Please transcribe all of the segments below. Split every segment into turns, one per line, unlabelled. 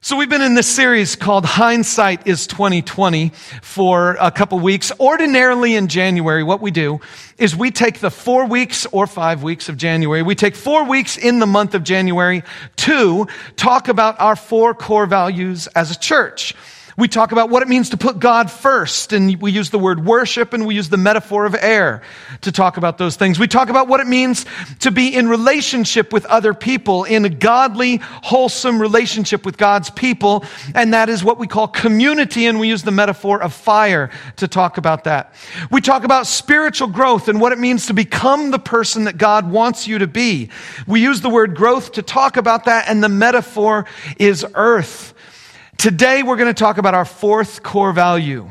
So we've been in this series called Hindsight is 2020 for a couple weeks. Ordinarily in January, what we do is we take the four weeks or five weeks of January. We take four weeks in the month of January to talk about our four core values as a church. We talk about what it means to put God first, and we use the word worship and we use the metaphor of air to talk about those things. We talk about what it means to be in relationship with other people, in a godly, wholesome relationship with God's people, and that is what we call community, and we use the metaphor of fire to talk about that. We talk about spiritual growth and what it means to become the person that God wants you to be. We use the word growth to talk about that, and the metaphor is earth. Today, we're going to talk about our fourth core value.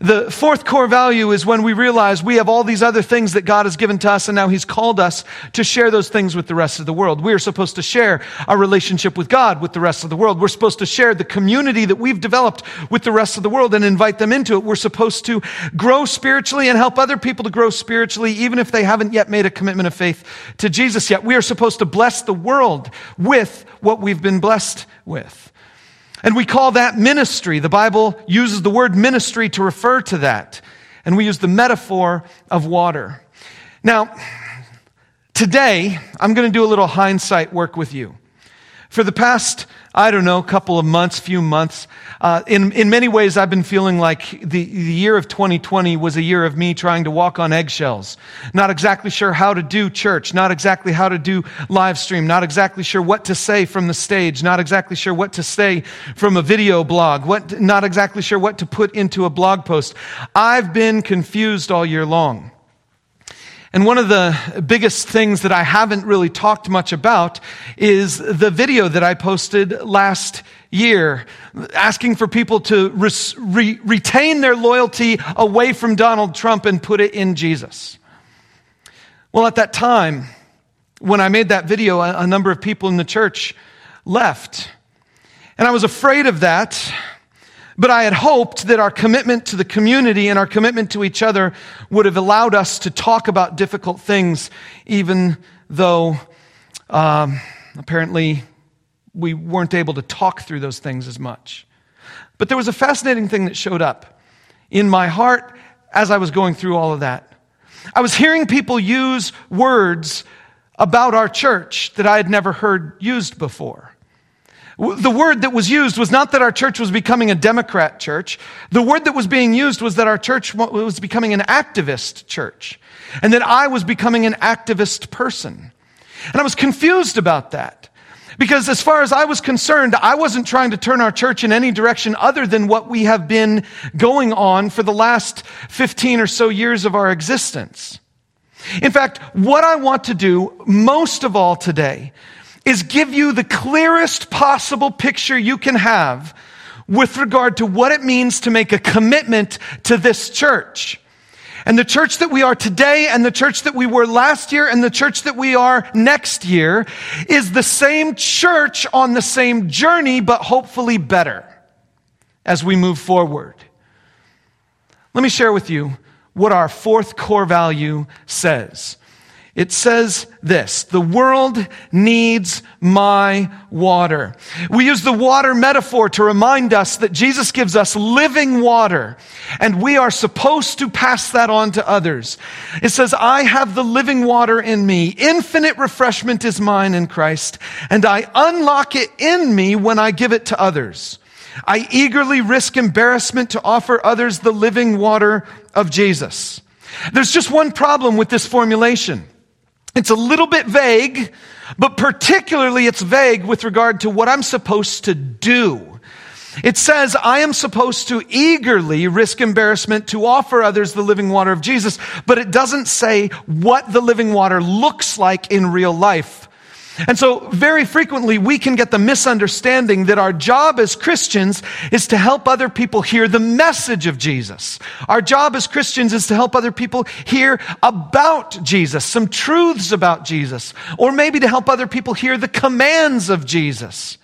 The fourth core value is when we realize we have all these other things that God has given to us, and now He's called us to share those things with the rest of the world. We are supposed to share our relationship with God with the rest of the world. We're supposed to share the community that we've developed with the rest of the world and invite them into it. We're supposed to grow spiritually and help other people to grow spiritually, even if they haven't yet made a commitment of faith to Jesus yet. We are supposed to bless the world with what we've been blessed with. And we call that ministry. The Bible uses the word ministry to refer to that. And we use the metaphor of water. Now, today, I'm going to do a little hindsight work with you. For the past, I don't know, couple of months, few months, uh, in, in many ways, I've been feeling like the, the year of 2020 was a year of me trying to walk on eggshells. Not exactly sure how to do church, not exactly how to do live stream, not exactly sure what to say from the stage, not exactly sure what to say from a video blog, what, not exactly sure what to put into a blog post. I've been confused all year long. And one of the biggest things that I haven't really talked much about is the video that I posted last year, asking for people to re- retain their loyalty away from Donald Trump and put it in Jesus. Well, at that time, when I made that video, a, a number of people in the church left. And I was afraid of that but I had hoped that our commitment to the community and our commitment to each other would have allowed us to talk about difficult things, even though um, apparently we weren't able to talk through those things as much. But there was a fascinating thing that showed up in my heart as I was going through all of that. I was hearing people use words about our church that I had never heard used before. The word that was used was not that our church was becoming a Democrat church. The word that was being used was that our church was becoming an activist church and that I was becoming an activist person. And I was confused about that. Because as far as I was concerned, I wasn't trying to turn our church in any direction other than what we have been going on for the last 15 or so years of our existence. In fact, what I want to do most of all today is give you the clearest possible picture you can have with regard to what it means to make a commitment to this church. And the church that we are today and the church that we were last year and the church that we are next year is the same church on the same journey, but hopefully better as we move forward. Let me share with you what our fourth core value says. It says this, the world needs my water. We use the water metaphor to remind us that Jesus gives us living water and we are supposed to pass that on to others. It says, I have the living water in me. Infinite refreshment is mine in Christ and I unlock it in me when I give it to others. I eagerly risk embarrassment to offer others the living water of Jesus. There's just one problem with this formulation. It's a little bit vague, but particularly it's vague with regard to what I'm supposed to do. It says, I am supposed to eagerly risk embarrassment to offer others the living water of Jesus, but it doesn't say what the living water looks like in real life. And so very frequently we can get the misunderstanding that our job as Christians is to help other people hear the message of Jesus. Our job as Christians is to help other people hear about Jesus, some truths about Jesus, or maybe to help other people hear the commands of Jesus.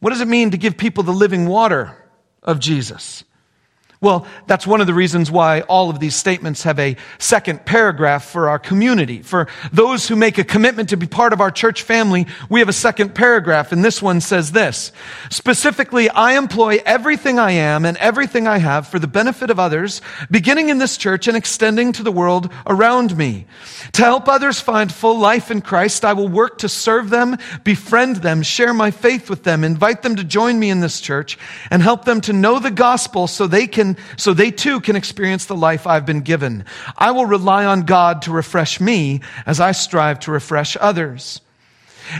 What does it mean to give people the living water of Jesus? Well, that's one of the reasons why all of these statements have a second paragraph for our community. For those who make a commitment to be part of our church family, we have a second paragraph, and this one says this. Specifically, I employ everything I am and everything I have for the benefit of others, beginning in this church and extending to the world around me. To help others find full life in Christ, I will work to serve them, befriend them, share my faith with them, invite them to join me in this church, and help them to know the gospel so they can so they too can experience the life I've been given. I will rely on God to refresh me as I strive to refresh others.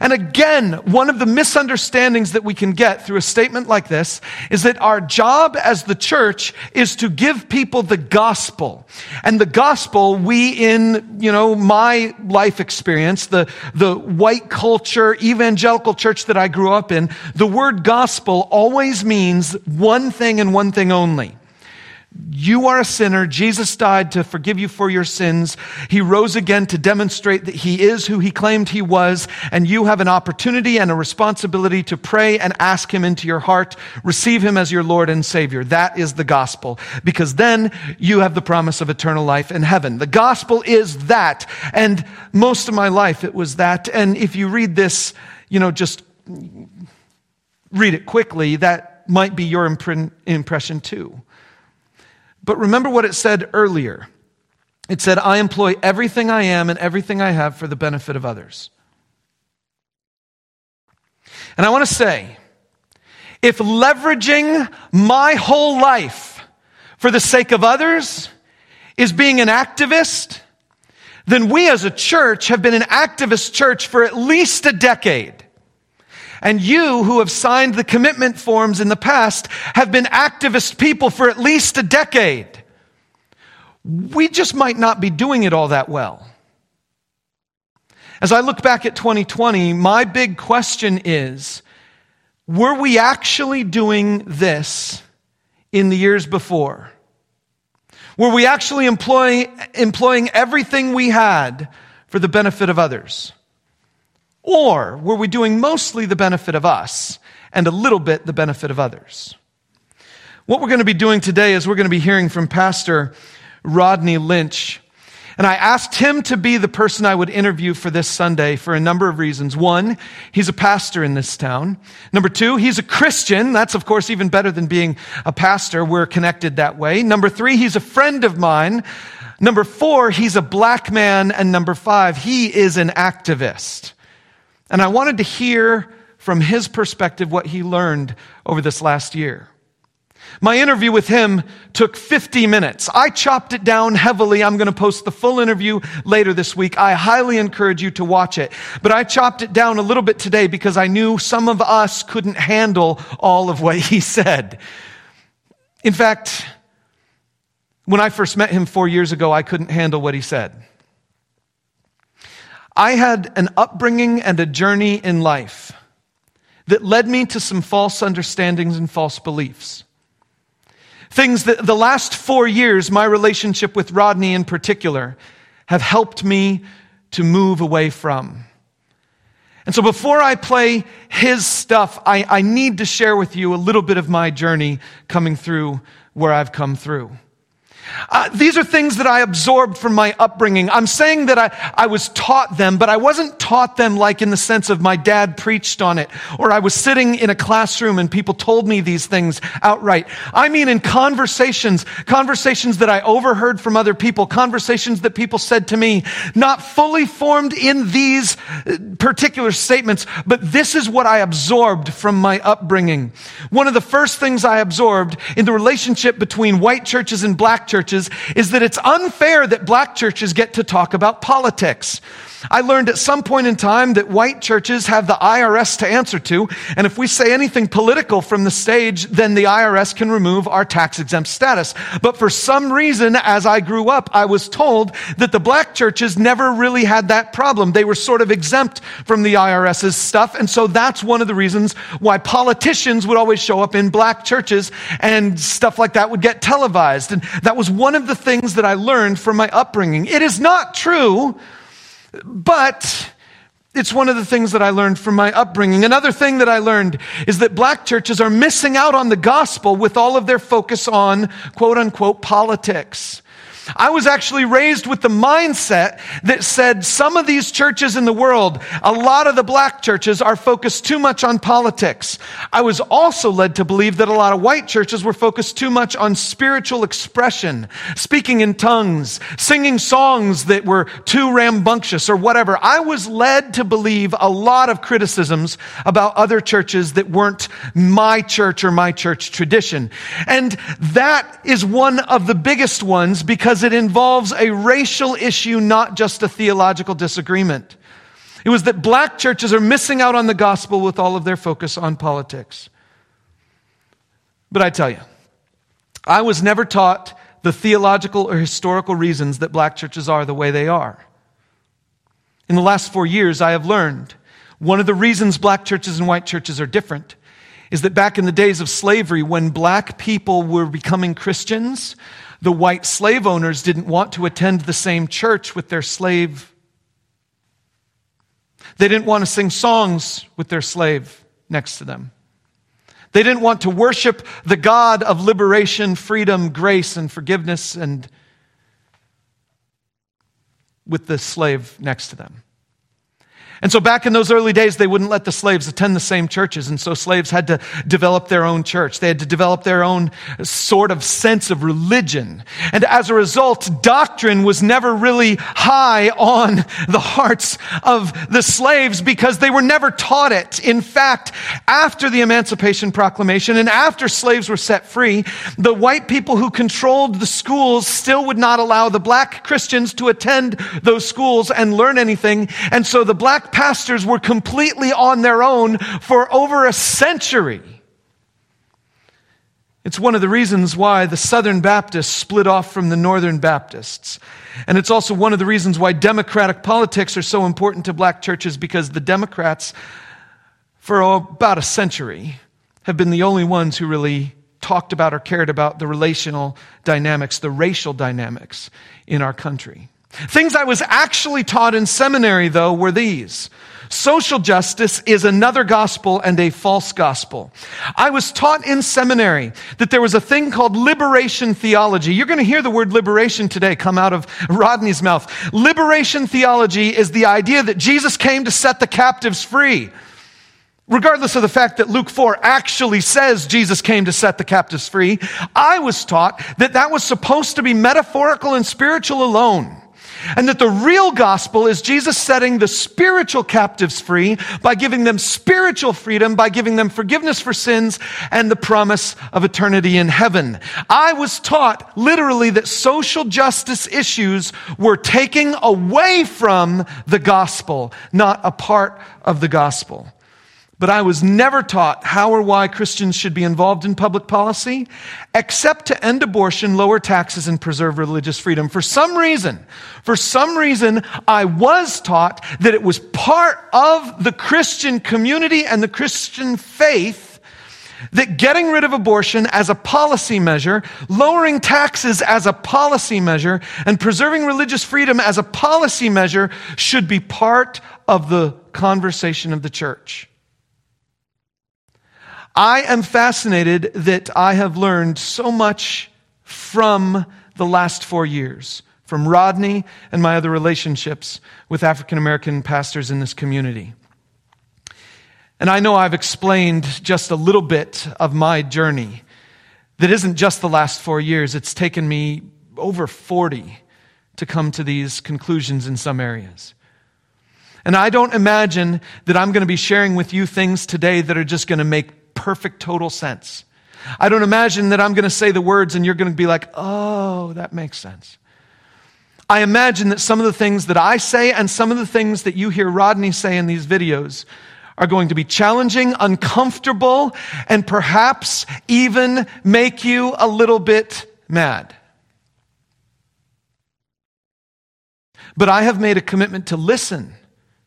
And again, one of the misunderstandings that we can get through a statement like this is that our job as the church is to give people the gospel. And the gospel, we in, you know, my life experience, the, the white culture, evangelical church that I grew up in, the word gospel always means one thing and one thing only. You are a sinner. Jesus died to forgive you for your sins. He rose again to demonstrate that he is who he claimed he was. And you have an opportunity and a responsibility to pray and ask him into your heart. Receive him as your Lord and Savior. That is the gospel. Because then you have the promise of eternal life in heaven. The gospel is that. And most of my life it was that. And if you read this, you know, just read it quickly, that might be your impression too. But remember what it said earlier. It said, I employ everything I am and everything I have for the benefit of others. And I want to say, if leveraging my whole life for the sake of others is being an activist, then we as a church have been an activist church for at least a decade. And you who have signed the commitment forms in the past have been activist people for at least a decade. We just might not be doing it all that well. As I look back at 2020, my big question is were we actually doing this in the years before? Were we actually employing, employing everything we had for the benefit of others? Or were we doing mostly the benefit of us and a little bit the benefit of others? What we're going to be doing today is we're going to be hearing from Pastor Rodney Lynch. And I asked him to be the person I would interview for this Sunday for a number of reasons. One, he's a pastor in this town. Number two, he's a Christian. That's, of course, even better than being a pastor. We're connected that way. Number three, he's a friend of mine. Number four, he's a black man. And number five, he is an activist. And I wanted to hear from his perspective what he learned over this last year. My interview with him took 50 minutes. I chopped it down heavily. I'm going to post the full interview later this week. I highly encourage you to watch it. But I chopped it down a little bit today because I knew some of us couldn't handle all of what he said. In fact, when I first met him four years ago, I couldn't handle what he said. I had an upbringing and a journey in life that led me to some false understandings and false beliefs. Things that the last four years, my relationship with Rodney in particular, have helped me to move away from. And so before I play his stuff, I, I need to share with you a little bit of my journey coming through where I've come through. Uh, these are things that I absorbed from my upbringing. I'm saying that I, I was taught them, but I wasn't taught them like in the sense of my dad preached on it, or I was sitting in a classroom and people told me these things outright. I mean in conversations, conversations that I overheard from other people, conversations that people said to me, not fully formed in these uh, particular statements, but this is what I absorbed from my upbringing. One of the first things I absorbed in the relationship between white churches and black churches churches is that it's unfair that black churches get to talk about politics. I learned at some point in time that white churches have the IRS to answer to, and if we say anything political from the stage, then the IRS can remove our tax exempt status. But for some reason, as I grew up, I was told that the black churches never really had that problem. They were sort of exempt from the IRS's stuff, and so that's one of the reasons why politicians would always show up in black churches and stuff like that would get televised. And that was one of the things that I learned from my upbringing. It is not true but It's one of the things that I learned from my upbringing. Another thing that I learned is that black churches are missing out on the gospel with all of their focus on quote unquote politics. I was actually raised with the mindset that said some of these churches in the world, a lot of the black churches are focused too much on politics. I was also led to believe that a lot of white churches were focused too much on spiritual expression, speaking in tongues, singing songs that were too rambunctious or whatever. I was led to believe a lot of criticisms about other churches that weren't my church or my church tradition. And that is one of the biggest ones because because it involves a racial issue, not just a theological disagreement. It was that black churches are missing out on the gospel with all of their focus on politics. But I tell you, I was never taught the theological or historical reasons that black churches are the way they are. In the last four years, I have learned one of the reasons black churches and white churches are different is that back in the days of slavery, when black people were becoming Christians, the white slave owners didn't want to attend the same church with their slave. They didn't want to sing songs with their slave next to them. They didn't want to worship the God of liberation, freedom, grace, and forgiveness and with the slave next to them. And so back in those early days, they wouldn't let the slaves attend the same churches. And so slaves had to develop their own church. They had to develop their own sort of sense of religion. And as a result, doctrine was never really high on the hearts of the slaves because they were never taught it. In fact, after the Emancipation Proclamation and after slaves were set free, the white people who controlled the schools still would not allow the black Christians to attend those schools and learn anything. And so the black pastors were completely on their own for over a century. It's one of the reasons why the Southern Baptists split off from the Northern Baptists. And it's also one of the reasons why democratic politics are so important to black churches because the Democrats, for about a century, have been the only ones who really talked about or cared about the relational dynamics, the racial dynamics in our country. Things I was actually taught in seminary, though, were these. Social justice is another gospel and a false gospel. I was taught in seminary that there was a thing called liberation theology. You're going to hear the word liberation today come out of Rodney's mouth. Liberation theology is the idea that Jesus came to set the captives free. Regardless of the fact that Luke 4 actually says Jesus came to set the captives free, I was taught that that was supposed to be metaphorical and spiritual alone. And that the real gospel is Jesus setting the spiritual captives free by giving them spiritual freedom, by giving them forgiveness for sins and the promise of eternity in heaven. I was taught literally that social justice issues were taking away from the gospel, not a part of the gospel but I was never taught how or why Christians should be involved in public policy, except to end abortion, lower taxes, and preserve religious freedom. For some reason, for some reason, I was taught that it was part of the Christian community and the Christian faith that getting rid of abortion as a policy measure, lowering taxes as a policy measure, and preserving religious freedom as a policy measure should be part of the conversation of the church. I am fascinated that I have learned so much from the last four years, from Rodney and my other relationships with African American pastors in this community. And I know I've explained just a little bit of my journey that isn't just the last four years, it's taken me over 40 to come to these conclusions in some areas. And I don't imagine that I'm going to be sharing with you things today that are just going to make perfect total sense. I don't imagine that I'm going to say the words and you're going to be like, oh, that makes sense. I imagine that some of the things that I say and some of the things that you hear Rodney say in these videos are going to be challenging, uncomfortable, and perhaps even make you a little bit mad. But I have made a commitment to listen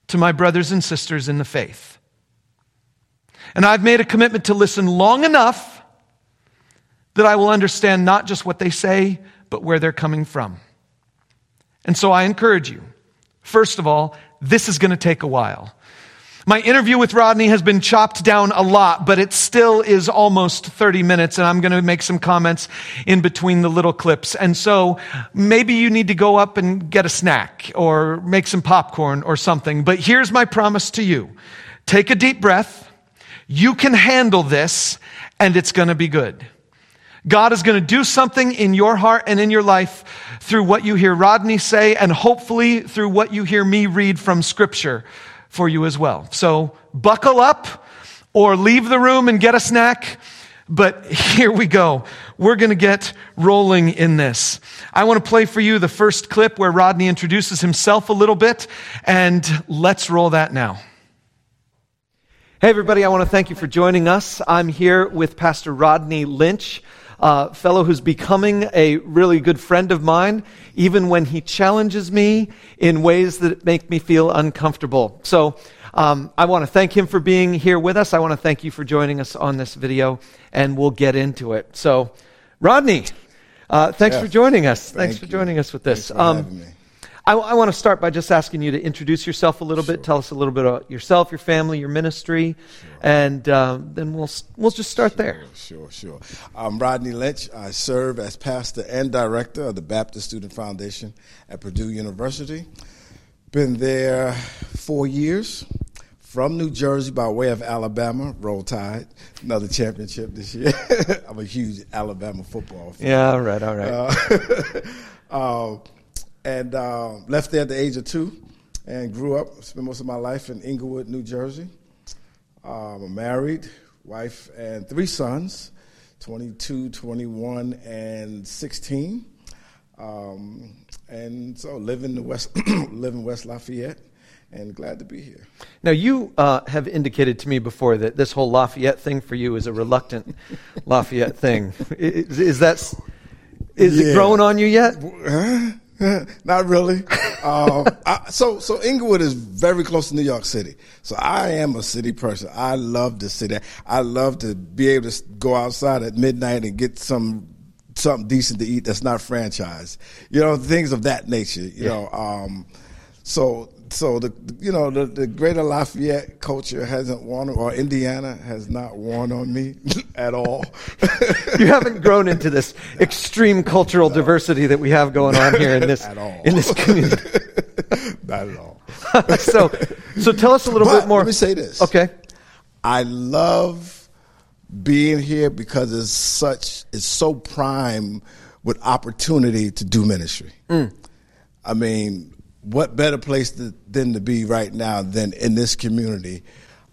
to my brothers and sisters in the faith. And I've made a commitment to listen long enough that I will understand not just what they say, but where they're coming from. And so I encourage you, first of all, this is going to take a while. My interview with Rodney has been chopped down a lot, but it still is almost 30 minutes, and I'm going to make some comments in between the little clips. And so maybe you need to go up and get a snack or make some popcorn or something. But here's my promise to you take a deep breath. You can handle this, and it's going to be good. God is going to do something in your heart and in your life through what you hear Rodney say, and hopefully through what you hear me read from Scripture for you as well. So buckle up or leave the room and get a snack. But here we go. We're going to get rolling in this. I want to play for you the first clip where Rodney introduces himself a little bit, and let's roll that now. Hey, everybody, I want to thank you for joining us. I'm here with Pastor Rodney Lynch uh, fellow who's becoming a really good friend of mine, even when he challenges me in ways that make me feel uncomfortable. So um, I want to thank him for being here with us. I want to thank you for joining us on this video, and we'll get into it. So, Rodney, uh, thanks yes. for joining us. Thanks for joining us with this.
Um,
I, I want to start by just asking you to introduce yourself a little sure. bit. Tell us a little bit about yourself, your family, your ministry, sure. and um, then we'll we'll just start
sure,
there.
Sure, sure. I'm Rodney Lynch. I serve as pastor and director of the Baptist Student Foundation at Purdue University. Been there four years. From New Jersey by way of Alabama, Roll Tide, another championship this year. I'm a huge Alabama football fan.
Yeah, all right, all right.
Uh, uh, and uh, left there at the age of two and grew up, spent most of my life in Englewood, New Jersey. Um, married, wife, and three sons 22, 21, and 16. Um, and so live in the West, live in West Lafayette, and glad to be here.
Now you uh, have indicated to me before that this whole Lafayette thing for you is a reluctant Lafayette thing. Is, is that is yeah. it growing on you yet?
Not really. um, I, so, so Englewood is very close to New York City. So I am a city person. I love the city. I love to be able to go outside at midnight and get some something decent to eat that's not franchise. You know, things of that nature. You yeah. know, um, so so the you know the, the greater Lafayette culture hasn't worn or Indiana has not worn on me at all.
you haven't grown into this extreme cultural no. diversity that we have going on here in this in this community.
not at all.
so so tell us a little
but
bit more.
Let me say this.
Okay.
I love being here because it's such it's so prime with opportunity to do ministry. Mm. I mean, what better place to, than to be right now than in this community?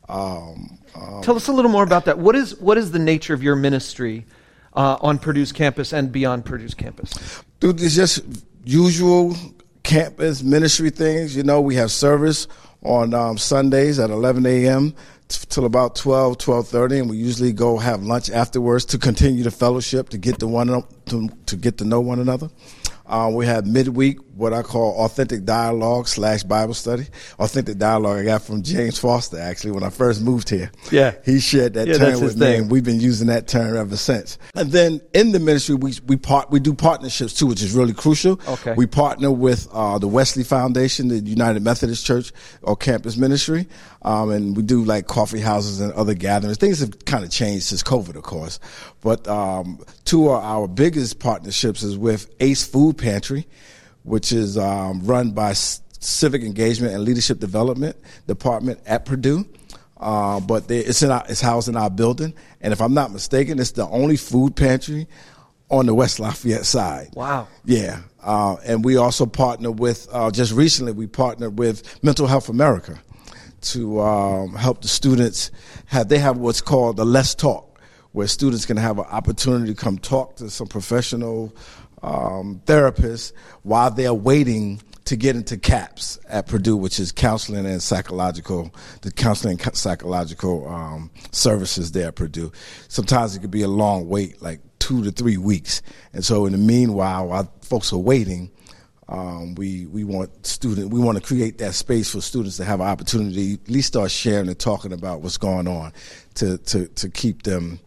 Um, um, Tell us a little more about that. What is what is the nature of your ministry uh, on Purdue's campus and beyond Purdue's campus?
Dude, it's just usual campus ministry things. You know, we have service on um, Sundays at 11 a.m. till about 12, 12:30, and we usually go have lunch afterwards to continue the fellowship to get to one to, to get to know one another. Uh, we have midweek, what I call authentic dialogue slash Bible study. Authentic dialogue I got from James Foster actually when I first moved here.
Yeah,
he shared that
yeah,
term with me, and we've been using that term ever since. And then in the ministry, we we part we do partnerships too, which is really crucial.
Okay,
we partner with uh, the Wesley Foundation, the United Methodist Church or campus ministry, um, and we do like coffee houses and other gatherings. Things have kind of changed since COVID, of course, but um, two of our biggest partnerships is with Ace Food Pantry, which is um, run by Civic Engagement and Leadership Development Department at Purdue. Uh, but they, it's in our, it's housed in our building, and if I'm not mistaken, it's the only food pantry on the West Lafayette side.
Wow.
Yeah, uh, and we also partner with uh, just recently we partnered with Mental Health America to um, help the students have they have what's called the Let's Talk, where students can have an opportunity to come talk to some professional um, therapists while they're waiting to get into CAPS at Purdue, which is counseling and psychological, the counseling and psychological um, services there at Purdue. Sometimes it could be a long wait, like two to three weeks. And so, in the meanwhile, while folks are waiting, um, we we want student we want to create that space for students to have an opportunity at least start sharing and talking about what's going on to to to keep them,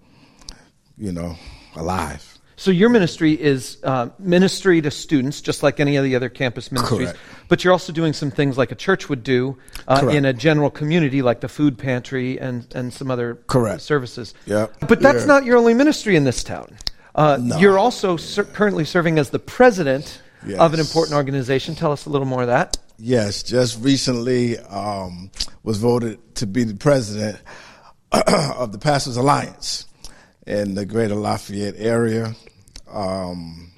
you know, alive.
So your ministry is uh, ministry to students, just like any of the other campus ministries.
Correct.
But you're also doing some things like a church would do uh, in a general community, like the food pantry and, and some other
Correct.
services.
Yeah.
But that's
Yeah.
not your only ministry in this town. Uh,
No.
You're also ser- currently serving as the president of an important organization. Tell us a little more of that.
Yes, just recently um, was voted to be the president of the Pastors Alliance in the Greater Lafayette area. Um,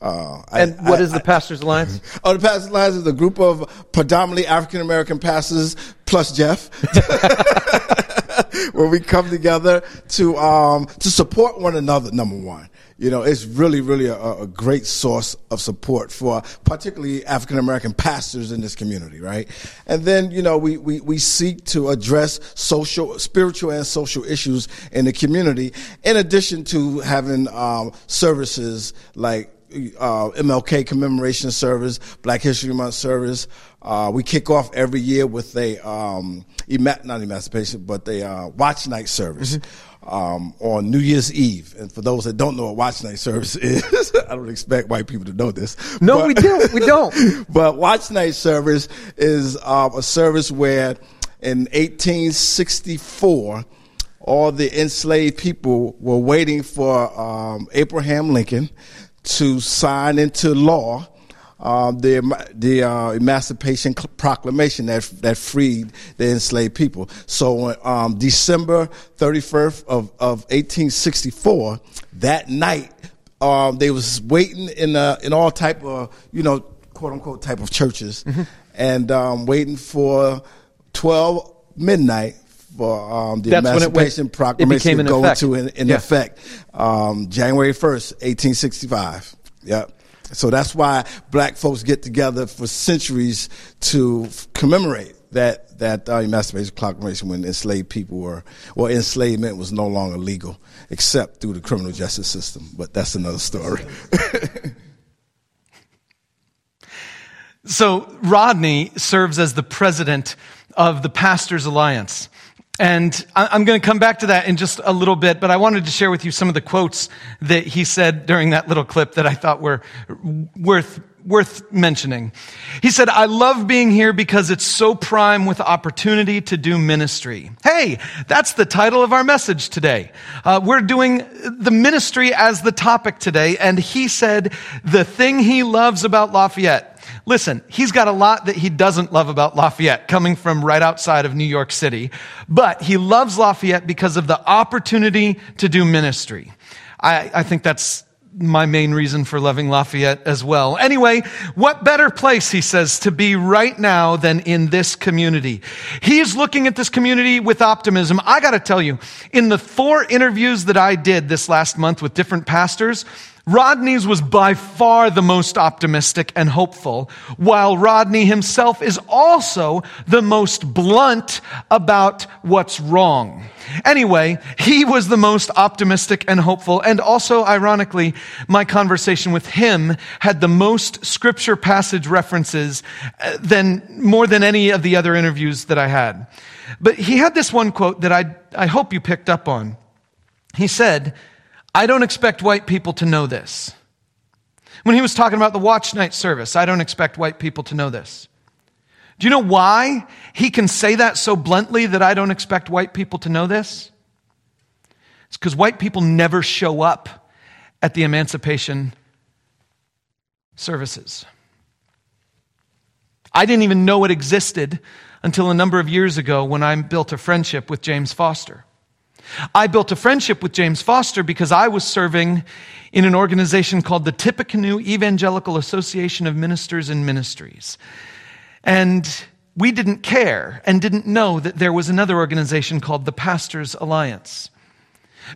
uh, I-
And what
I-
is the Pastors Alliance?
Oh, the Pastors Alliance is a group of predominantly African American pastors plus Jeff, where we come together to um, to support one another. Number one, you know, it's really, really a, a great source of support for particularly African American pastors in this community, right? And then, you know, we, we we seek to address social, spiritual, and social issues in the community, in addition to having um, services like uh, MLK commemoration service, Black History Month service. Uh, we kick off every year with a um, ema- not emancipation, but a uh, watch night service um, on New Year's Eve. And for those that don't know what watch night service is, I don't expect white people to know this.
No,
but-
we don't. We don't.
but watch night service is uh, a service where in 1864 all the enslaved people were waiting for um, abraham lincoln to sign into law um, the the uh, Emancipation Proclamation that that freed the enslaved people. So um, December 31st of, of 1864, that night um, they was waiting in uh, in all type of you know quote unquote type of churches, and um, waiting for 12 midnight for um, the
That's went-
Emancipation
it
Proclamation to
in
go
effect.
into in, in
Yeah.
effect um, January 1st, 1865. Yep. So that's why black folks get together for centuries to commemorate that that uh, Emancipation Proclamation when enslaved people were, well, enslavement was no longer legal, except through the criminal justice system. But that's another story.
So Rodney serves as the president of the Pastors Alliance. And I'm going to come back to that in just a little bit, but I wanted to share with you some of the quotes that he said during that little clip that I thought were worth, worth mentioning. He said, I love being here because it's so prime with opportunity to do ministry. Hey, that's the title of our message today. Uh, we're doing the ministry as the topic today, and he said the thing he loves about Lafayette Listen, he's got a lot that he doesn't love about Lafayette, coming from right outside of New York City. But he loves Lafayette because of the opportunity to do ministry. I, I think that's my main reason for loving Lafayette as well. Anyway, what better place, he says, to be right now than in this community? He's looking at this community with optimism. I gotta tell you, in the four interviews that I did this last month with different pastors, Rodney's was by far the most optimistic and hopeful, while Rodney himself is also the most blunt about what's wrong. Anyway, he was the most optimistic and hopeful, and also, ironically, my conversation with him had the most scripture passage references uh, than more than any of the other interviews that I had. But he had this one quote that I, I hope you picked up on. He said, I don't expect white people to know this. When he was talking about the watch night service, I don't expect white people to know this. Do you know why he can say that so bluntly that I don't expect white people to know this? It's because white people never show up at the emancipation services. I didn't even know it existed until a number of years ago when I built a friendship with James Foster. I built a friendship with James Foster because I was serving in an organization called the Tippecanoe Evangelical Association of Ministers and Ministries. And we didn't care and didn't know that there was another organization called the Pastors Alliance.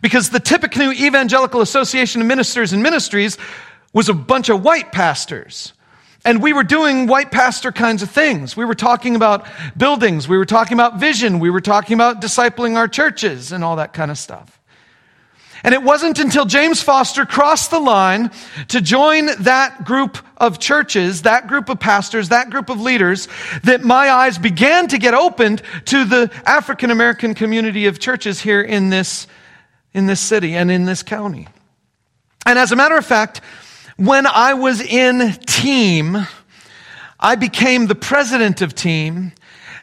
Because the Tippecanoe Evangelical Association of Ministers and Ministries was a bunch of white pastors. And we were doing white pastor kinds of things. We were talking about buildings. We were talking about vision. We were talking about discipling our churches and all that kind of stuff. And it wasn't until James Foster crossed the line to join that group of churches, that group of pastors, that group of leaders, that my eyes began to get opened to the African American community of churches here in this, in this city and in this county. And as a matter of fact, when I was in team, I became the president of team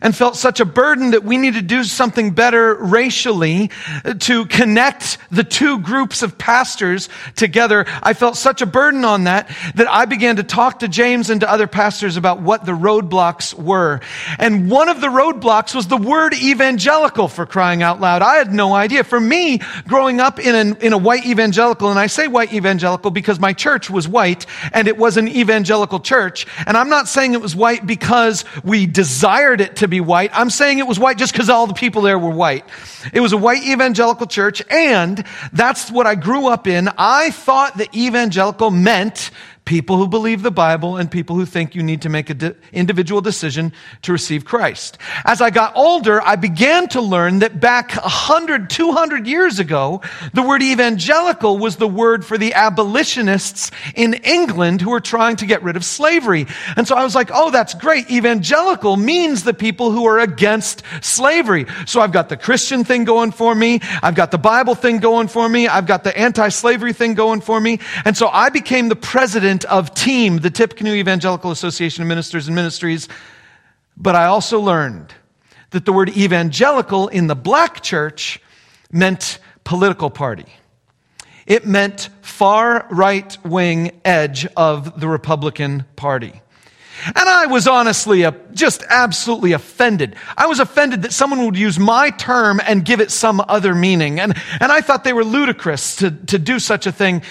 and felt such a burden that we need to do something better racially uh, to connect the two groups of pastors together. I felt such a burden on that that I began to talk to James and to other pastors about what the roadblocks were. And one of the roadblocks was the word evangelical for crying out loud. I had no idea. For me, growing up in, an, in a white evangelical, and I say white evangelical because my church was white and it was an evangelical church. And I'm not saying it was white because we desired it to be white. I'm saying it was white just because all the people there were white. It was a white evangelical church, and that's what I grew up in. I thought that evangelical meant people who believe the Bible and people who think you need to make an individual decision to receive Christ. As I got older, I began to learn that back 100, 200 years ago, the word evangelical was the word for the abolitionists in England who were trying to get rid of slavery. And so I was like, oh, that's great. Evangelical means the people who are against slavery. So I've got the Christian thing going for me. I've got the Bible thing going for me. I've got the anti-slavery thing going for me. And so I became the president president of TEAM, the Tippecanoe Evangelical Association of Ministers and Ministries. But I also learned that the word evangelical in the black church meant political party. It meant far right wing edge of the Republican Party. And I was honestly a, just absolutely offended. I was offended that someone would use my term and give it some other meaning. And, and I thought they were ludicrous to, to do such a thing.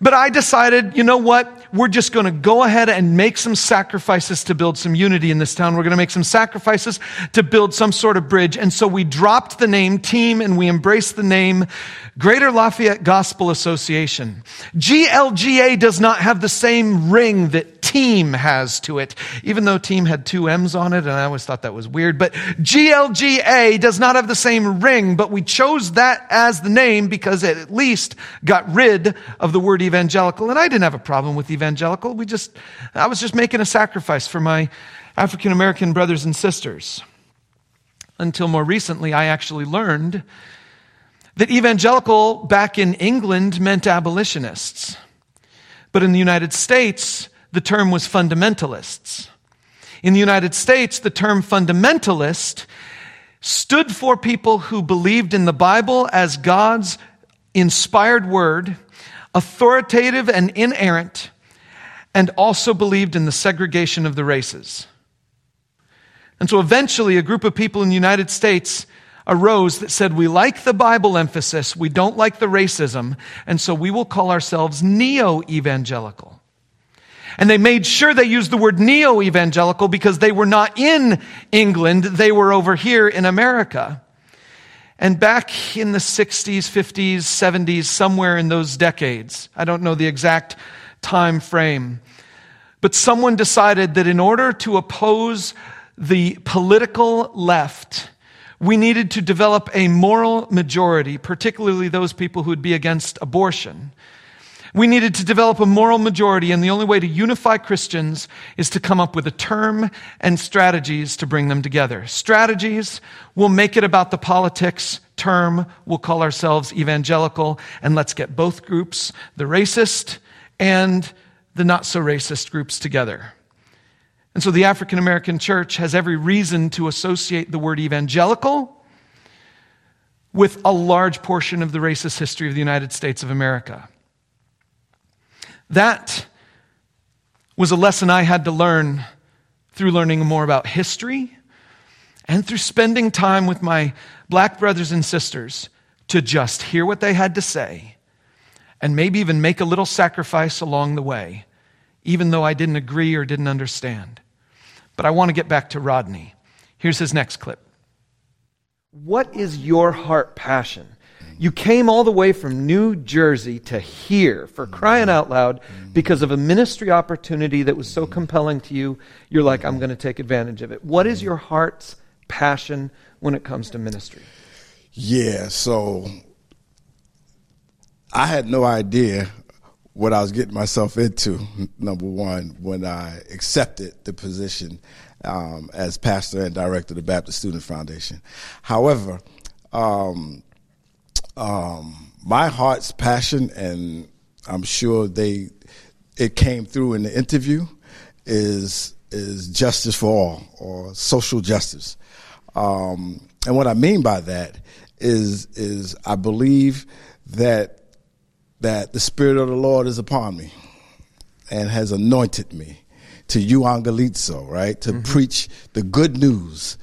But I decided, you know what? We're just going to go ahead and make some sacrifices to build some unity in this town. We're going to make some sacrifices to build some sort of bridge. And so we dropped the name team and we embraced the name Greater Lafayette Gospel Association. GLGA does not have the same ring that team has to it, even though team had two M's on it, and I always thought that was weird. But GLGA does not have the same ring, but we chose that as the name because it at least got rid of the word evangelical. And I didn't have a problem with evangelical. We just, I was just making a sacrifice for my African American brothers and sisters. Until more recently, I actually learned that evangelical back in England meant abolitionists. But in the United States, the term was fundamentalists. In the United States, the term fundamentalist stood for people who believed in the Bible as God's inspired word, authoritative and inerrant, and also believed in the segregation of the races. And so eventually, a group of people in the United States arose that said, We like the Bible emphasis, we don't like the racism, and so we will call ourselves neo evangelical. And they made sure they used the word neo evangelical because they were not in England, they were over here in America. And back in the 60s, 50s, 70s, somewhere in those decades, I don't know the exact time frame, but someone decided that in order to oppose the political left, we needed to develop a moral majority, particularly those people who would be against abortion. We needed to develop a moral majority, and the only way to unify Christians is to come up with a term and strategies to bring them together. Strategies will make it about the politics. Term, we'll call ourselves evangelical, and let's get both groups, the racist and the not so racist groups, together. And so the African American church has every reason to associate the word evangelical with a large portion of the racist history of the United States of America. That was a lesson I had to learn through learning more about history and through spending time with my black brothers and sisters to just hear what they had to say and maybe even make a little sacrifice along the way, even though I didn't agree or didn't understand. But I want to get back to Rodney. Here's his next clip. What is your heart passion? You came all the way from New Jersey to here for crying out loud because of a ministry opportunity that was so compelling to you. You're like, I'm going to take advantage of it. What is your heart's passion when it comes to ministry?
Yeah, so I had no idea what I was getting myself into, number one, when I accepted the position um, as pastor and director of the Baptist Student Foundation. However, um, um, my heart's passion, and I'm sure they it came through in the interview is is justice for all or social justice. Um, and what I mean by that is is I believe that that the spirit of the Lord is upon me and has anointed me to euangelizo, right? To mm-hmm. preach the good news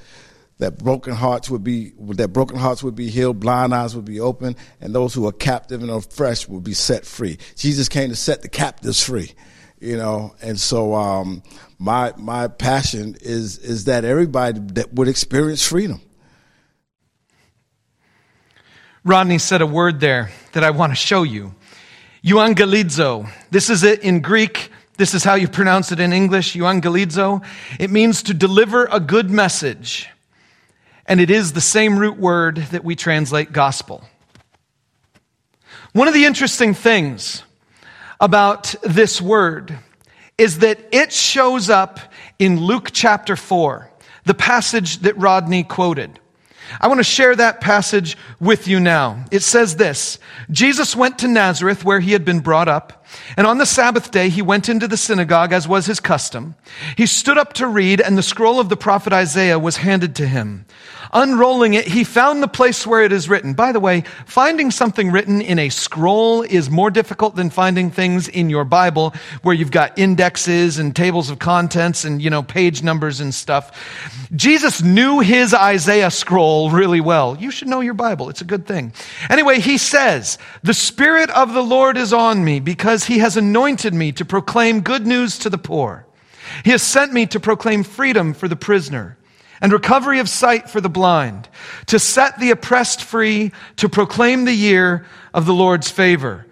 that broken hearts would be that broken hearts would be healed, blind eyes would be open, and those who are captive and oppressed would be set free. Jesus came to set the captives free, you know. And so, um, my my passion is is that everybody that would experience freedom.
Rodney said a word there that I want to show you. Euangelizo. This is it in Greek. This is how you pronounce it in English. Euangelizo. It means to deliver a good message and it is the same root word that we translate gospel. One of the interesting things about this word is that it shows up in Luke chapter 4, the passage that Rodney quoted. I want to share that passage with you now. It says this Jesus went to Nazareth where he had been brought up, and on the Sabbath day he went into the synagogue as was his custom. He stood up to read, and the scroll of the prophet Isaiah was handed to him. Unrolling it, he found the place where it is written. By the way, finding something written in a scroll is more difficult than finding things in your Bible where you've got indexes and tables of contents and, you know, page numbers and stuff. Jesus knew his Isaiah scroll really well. You should know your Bible. It's a good thing. Anyway, he says, the Spirit of the Lord is on me because he has anointed me to proclaim good news to the poor. He has sent me to proclaim freedom for the prisoner and recovery of sight for the blind, to set the oppressed free, to proclaim the year of the Lord's favor.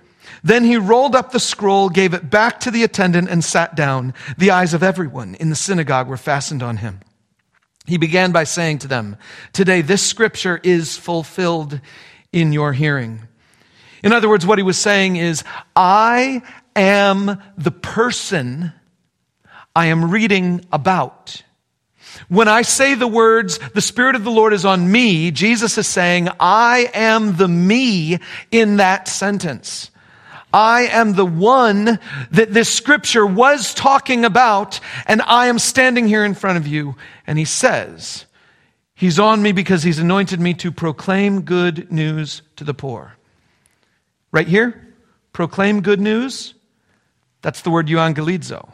Then he rolled up the scroll, gave it back to the attendant, and sat down. The eyes of everyone in the synagogue were fastened on him. He began by saying to them, Today this scripture is fulfilled in your hearing. In other words, what he was saying is, I am the person I am reading about. When I say the words, the Spirit of the Lord is on me, Jesus is saying, I am the me in that sentence. I am the one that this scripture was talking about, and I am standing here in front of you. And he says, He's on me because he's anointed me to proclaim good news to the poor. Right here, proclaim good news. That's the word euangelizo.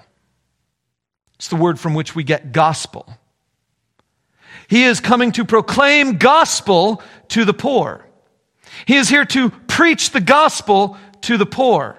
It's the word from which we get gospel. He is coming to proclaim gospel to the poor. He is here to preach the gospel to the poor.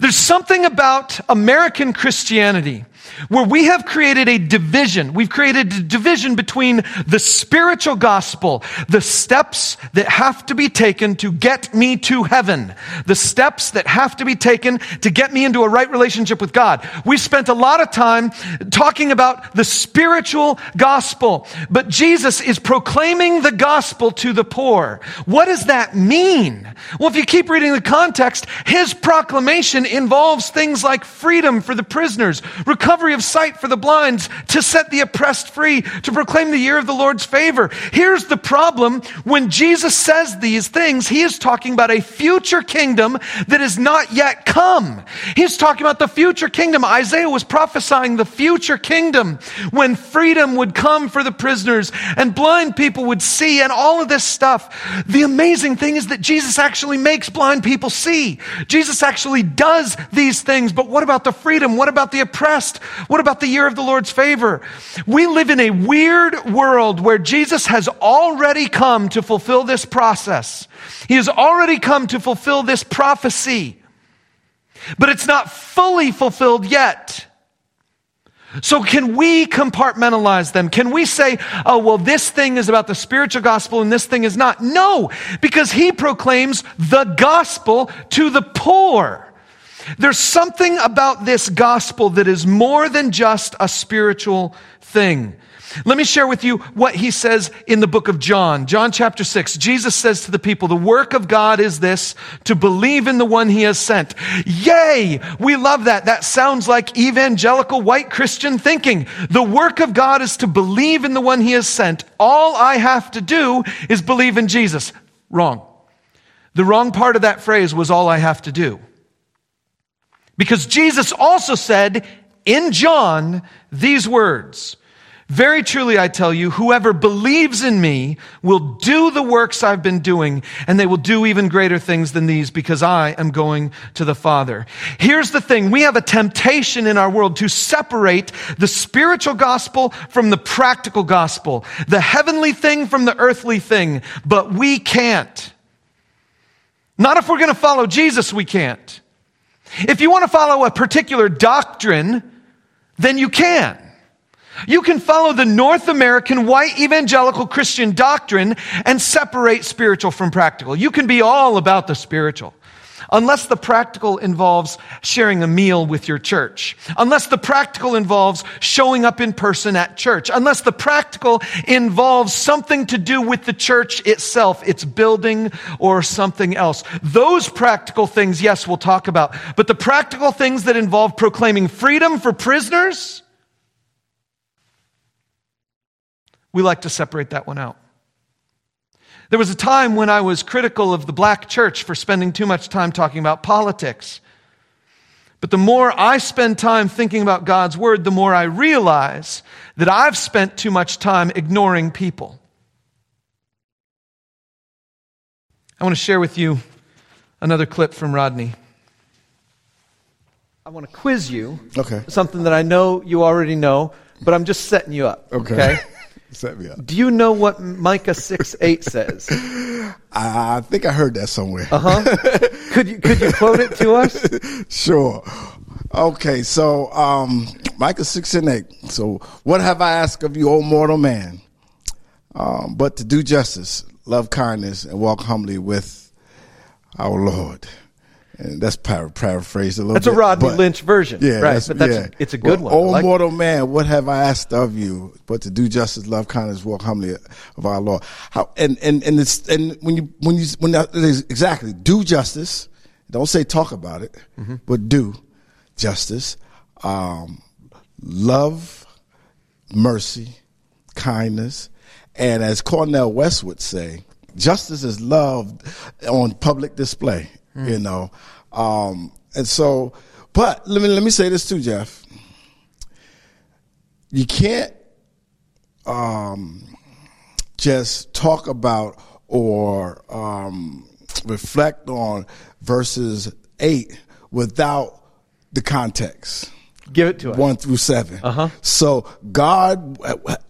There's something about American Christianity where we have created a division. We've created a division between the spiritual gospel, the steps that have to be taken to get me to heaven, the steps that have to be taken to get me into a right relationship with God. We spent a lot of time talking about the spiritual gospel, but Jesus is proclaiming the gospel to the poor. What does that mean? Well, if you keep reading the context, his proclamation involves things like freedom for the prisoners, recovery recovery of sight for the blind, to set the oppressed free, to proclaim the year of the Lord's favor. Here's the problem. When Jesus says these things, he is talking about a future kingdom that is not yet come. He's talking about the future kingdom. Isaiah was prophesying the future kingdom when freedom would come for the prisoners and blind people would see and all of this stuff. The amazing thing is that Jesus actually makes blind people see. Jesus actually does these things. But what about the freedom? What about the oppressed? What about the year of the Lord's favor? We live in a weird world where Jesus has already come to fulfill this process. He has already come to fulfill this prophecy, but it's not fully fulfilled yet. So can we compartmentalize them? Can we say, oh, well, this thing is about the spiritual gospel and this thing is not? No, because he proclaims the gospel to the poor. There's something about this gospel that is more than just a spiritual thing. Let me share with you what he says in the book of John. John chapter 6. Jesus says to the people, the work of God is this, to believe in the one he has sent. Yay! We love that. That sounds like evangelical white Christian thinking. The work of God is to believe in the one he has sent. All I have to do is believe in Jesus. Wrong. The wrong part of that phrase was all I have to do. Because Jesus also said in John these words very truly, I tell you, whoever believes in me will do the works I've been doing, and they will do even greater things than these because I am going to the Father. Here's the thing. We have a temptation in our world to separate the spiritual gospel from the practical gospel, the heavenly thing from the earthly thing, but we can't. Not if we're going to follow Jesus, we can't. If you want to follow a particular doctrine, then you can. You can follow the North American white evangelical Christian doctrine and separate spiritual from practical. You can be all about the spiritual. Unless the practical involves sharing a meal with your church. Unless the practical involves showing up in person at church. Unless the practical involves something to do with the church itself, its building or something else. Those practical things, yes, we'll talk about. But the practical things that involve proclaiming freedom for prisoners, We like to separate that one out. There was a time when I was critical of the black church for spending too much time talking about politics. But the more I spend time thinking about God's word, the more I realize that I've spent too much time ignoring people. I want to share with you another clip from Rodney. I want to quiz you.
Okay.
Something that I know you already know, but I'm just setting you up.
Okay.
okay?
Set me up.
Do you know what Micah 6 8 says?
I think I heard that somewhere.
Uh huh. could, you, could you quote it to us?
sure. Okay, so um, Micah 6 and 8. So, what have I asked of you, O mortal man? Um, but to do justice, love kindness, and walk humbly with our Lord. And that's para- paraphrased a little
that's
bit.
That's a Rodney
but,
Lynch version.
Yeah,
right. But that's,
yeah.
it's a good
well,
one.
Oh,
like
mortal man, what have I asked of you but to do justice, love kindness, walk humbly of our law? How, and, and, and it's, and when you, when you, when that, exactly, do justice. Don't say talk about it, mm-hmm. but do justice. Um, love, mercy, kindness. And as Cornel West would say, justice is love on public display mm. you know. Um, and so, but let me let me say this too, Jeff. You can't um, just talk about or um, reflect on verses eight without the context.
Give it to us.
One through 7
Uh-huh.
So God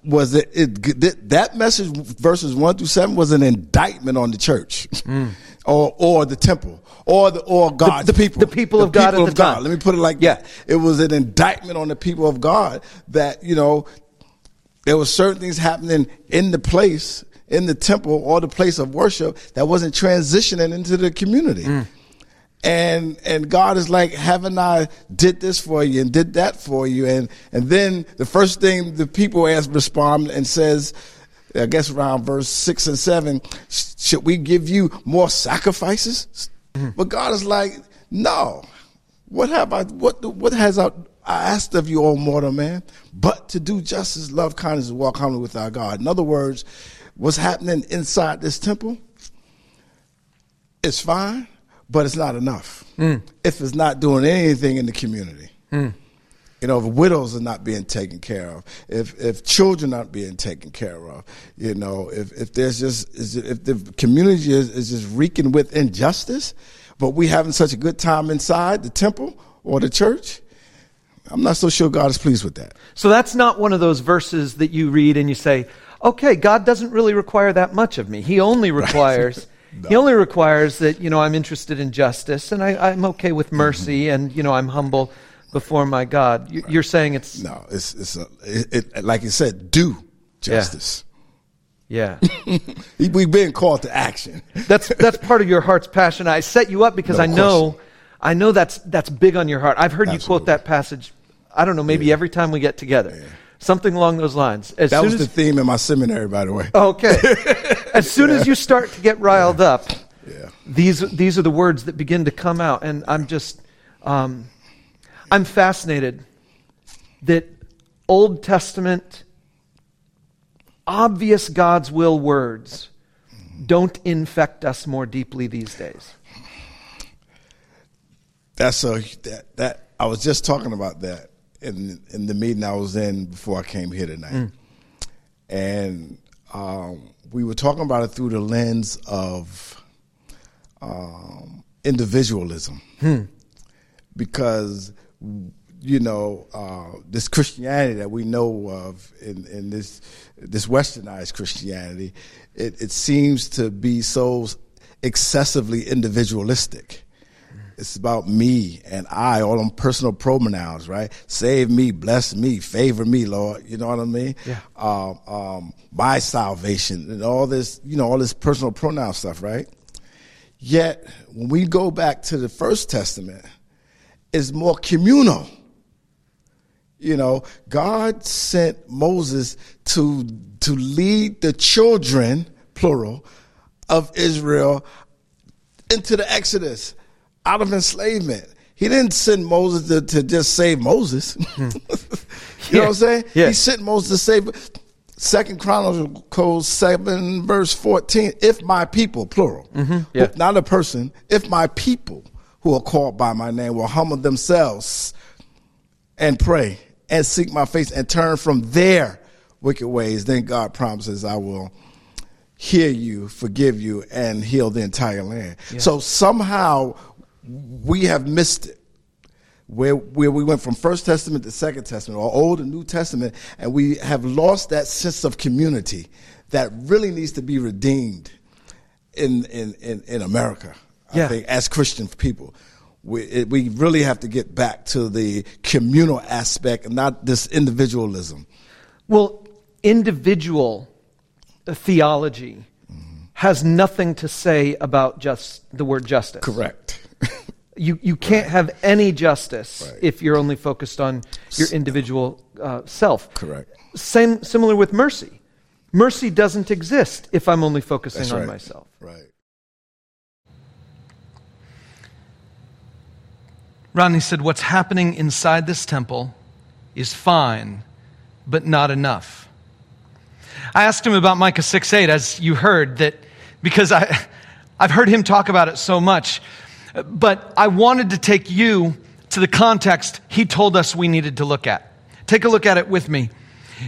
was it, it, that message verses one through seven was an indictment on the church, mm. Or or the temple, or the or God,
the,
the people,
the people the of God
people
at
of
the
God.
time.
Let me put it like
yeah.
that. It was an indictment on the people of God that you know there were certain things happening in the place in the temple or the place of worship that wasn't transitioning into the community. Mm and and God is like, haven't I did this for you and did that for you? And and then the first thing the people ask respond and says, I guess around verse six and seven, should we give you more sacrifices? Mm-hmm. But God is like, no. What have I? What what has I, I asked of you, O mortal man? But to do justice, love kindness, and walk humbly with our God. In other words, what's happening inside this temple is fine but it's not enough mm. if it's not doing anything in the community. Mm. You know, if widows are not being taken care of, if if children aren't being taken care of, you know, if if there's just if the community is, is just reeking with injustice, but we having such a good time inside the temple or the church, I'm not so sure God is pleased with that.
So that's not one of those verses that you read and you say, okay, God doesn't really require that much of me. He only requires no. He only requires that, you know, I'm interested in justice and I, am okay with mercy mm-hmm. and, you know, I'm humble before my God. You, are saying it's.
No, it's, it's a, it, it, like you said, do justice.
Yeah.
yeah. We've been called to action.
that's, that's part of your heart's passion. I set you up because no I know, I know that's, that's big on your heart. I've heard Absolutely. you quote that passage, I don't know, maybe yeah. every time we get together. Yeah. Something along those lines.
As that was as, the theme in my seminary, by the way.
Okay. as soon as you start to get riled up, yeah. these these are the words that begin to come out, and I'm just, um, I'm fascinated that Old Testament, obvious God's will words don't infect us more deeply these days?
That's a that that I was just talking about that in in the meeting I was in before I came here tonight, mm. and um, we were talking about it through the lens of um, individualism, hmm. because you know uh, this Christianity that we know of in, in this this westernized Christianity, it, it seems to be so excessively individualistic it's about me and I, all them personal pronouns, right? Save me, bless me, favor me, Lord. You know what I mean?
Yeah.
Um, um, my salvation and all this, you know, all this personal pronoun stuff, right? Yet, when we go back to the First Testament, it's more communal. You know, God sent Moses to to lead the children, plural, of Israel into the Exodus out of enslavement. He didn't send Moses to, to just save Moses. you yeah. know what I'm saying?
Yeah.
He sent Moses to save. Second Chronicles seven verse fourteen. If my people, plural,
mm-hmm. yeah.
not a person, if my people who are called by my name will humble themselves and pray and seek my face and turn from their wicked ways, then God promises I will hear you, forgive you, and heal the entire land. Yeah. So somehow we have missed it. Where, where we went from First Testament to Second Testament, or Old and New Testament, and we have lost that sense of community that really needs to be redeemed in, in, in, in America,
yeah.
I think, as Christian people. We, it, we really have to get back to the communal aspect and not this individualism.
Well, individual theology mm-hmm. has nothing to say about just the word justice.
Correct
you, you can't right. have any justice right. if you're only focused on your individual uh, self.
Correct.
Same, similar with mercy. Mercy doesn't exist if I'm only focusing on myself.
Right.
Rodney said, What's happening inside this temple is fine, but not enough. I asked him about Micah 6 8, as you heard, that because I, I've heard him talk about it so much. But I wanted to take you to the context he told us we needed to look at. Take a look at it with me.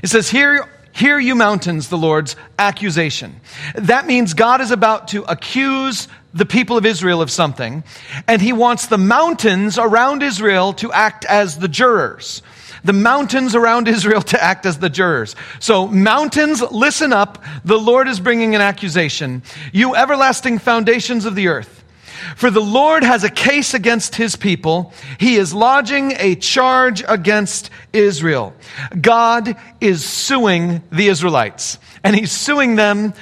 It says, Hear, hear you mountains, the Lord's accusation. That means God is about to accuse the people of Israel of something, and he wants the mountains around Israel to act as the jurors the mountains around Israel to act as the jurors. So, mountains, listen up. The Lord is bringing an accusation. You everlasting foundations of the earth. For the Lord has a case against his people. He is lodging a charge against Israel. God is suing the Israelites, and he's suing them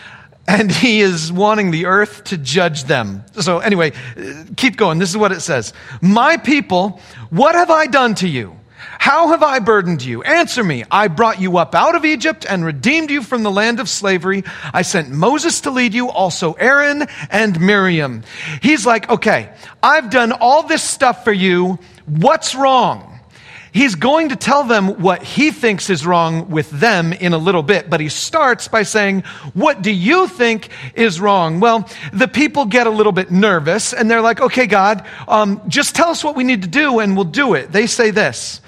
and he is wanting the earth to judge them. So, anyway, uh, keep going. This is what it says My people, what have I done to you? How have I burdened you? Answer me. I brought you up out of Egypt and redeemed you from the land of slavery. I sent Moses to lead you, also Aaron and Miriam. He's like, okay, I've done all this stuff for you. What's wrong? He's going to tell them what he thinks is wrong with them in a little bit, but he starts by saying, What do you think is wrong? Well, the people get a little bit nervous and they're like, Okay, God, um, just tell us what we need to do and we'll do it. They say this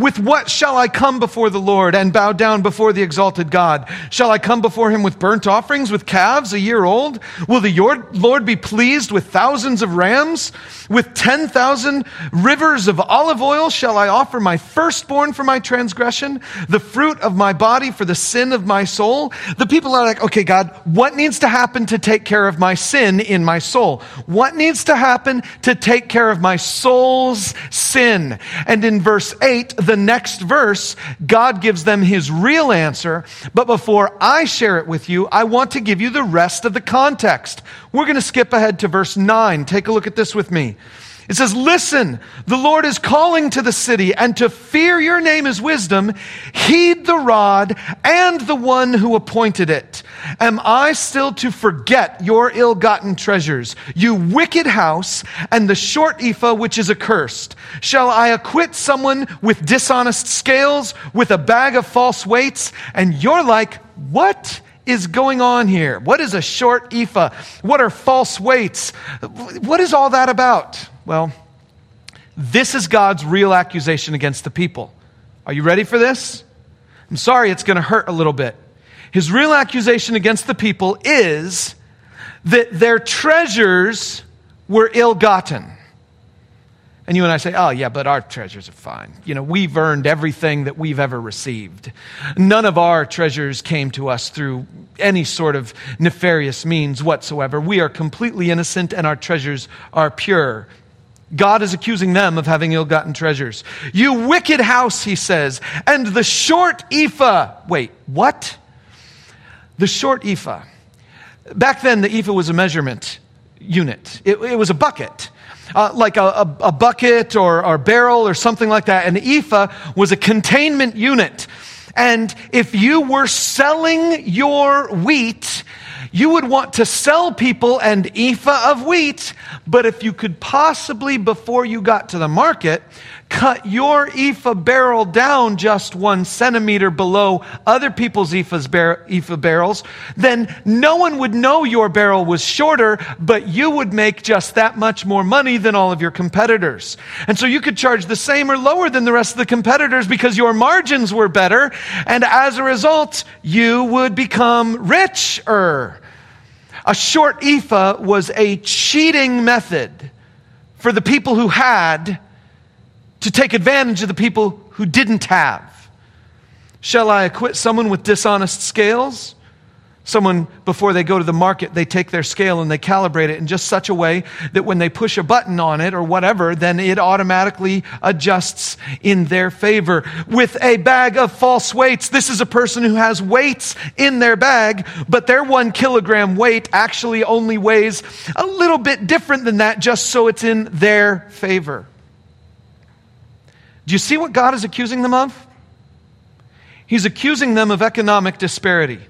with what shall I come before the Lord and bow down before the exalted God? Shall I come before him with burnt offerings, with calves a year old? Will the Lord be pleased with thousands of rams? With 10,000 rivers of olive oil shall I offer my firstborn for my transgression, the fruit of my body for the sin of my soul? The people are like, okay, God, what needs to happen to take care of my sin in my soul? What needs to happen to take care of my soul's sin? And in verse 8, the next verse, God gives them his real answer. But before I share it with you, I want to give you the rest of the context. We're going to skip ahead to verse 9. Take a look at this with me. It says, Listen, the Lord is calling to the city, and to fear your name is wisdom. Heed the rod and the one who appointed it. Am I still to forget your ill gotten treasures, you wicked house, and the short ephah which is accursed? Shall I acquit someone with dishonest scales, with a bag of false weights? And you're like, What? Is going on here? What is a short ephah? What are false weights? What is all that about? Well, this is God's real accusation against the people. Are you ready for this? I'm sorry, it's going to hurt a little bit. His real accusation against the people is that their treasures were ill gotten. And you and I say, oh, yeah, but our treasures are fine. You know, we've earned everything that we've ever received. None of our treasures came to us through any sort of nefarious means whatsoever. We are completely innocent and our treasures are pure. God is accusing them of having ill gotten treasures. You wicked house, he says, and the short ephah. Wait, what? The short ephah. Back then, the ephah was a measurement unit, it, it was a bucket. Uh, like a, a, a bucket or, or barrel or something like that. An ephah was a containment unit. And if you were selling your wheat, you would want to sell people an ephah of wheat, but if you could possibly, before you got to the market, cut your ephah barrel down just one centimeter below other people's bar- ephah barrels, then no one would know your barrel was shorter, but you would make just that much more money than all of your competitors. And so you could charge the same or lower than the rest of the competitors because your margins were better, and as a result, you would become richer. A short ephah was a cheating method for the people who had to take advantage of the people who didn't have. Shall I acquit someone with dishonest scales? Someone, before they go to the market, they take their scale and they calibrate it in just such a way that when they push a button on it or whatever, then it automatically adjusts in their favor. With a bag of false weights, this is a person who has weights in their bag, but their one kilogram weight actually only weighs a little bit different than that just so it's in their favor. Do you see what God is accusing them of? He's accusing them of economic disparity.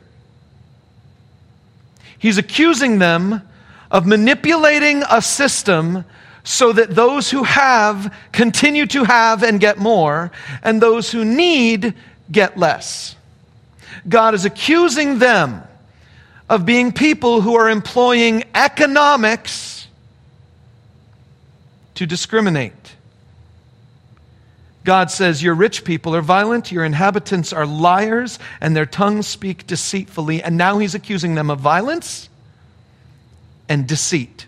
He's accusing them of manipulating a system so that those who have continue to have and get more, and those who need get less. God is accusing them of being people who are employing economics to discriminate. God says, Your rich people are violent, your inhabitants are liars, and their tongues speak deceitfully. And now he's accusing them of violence and deceit.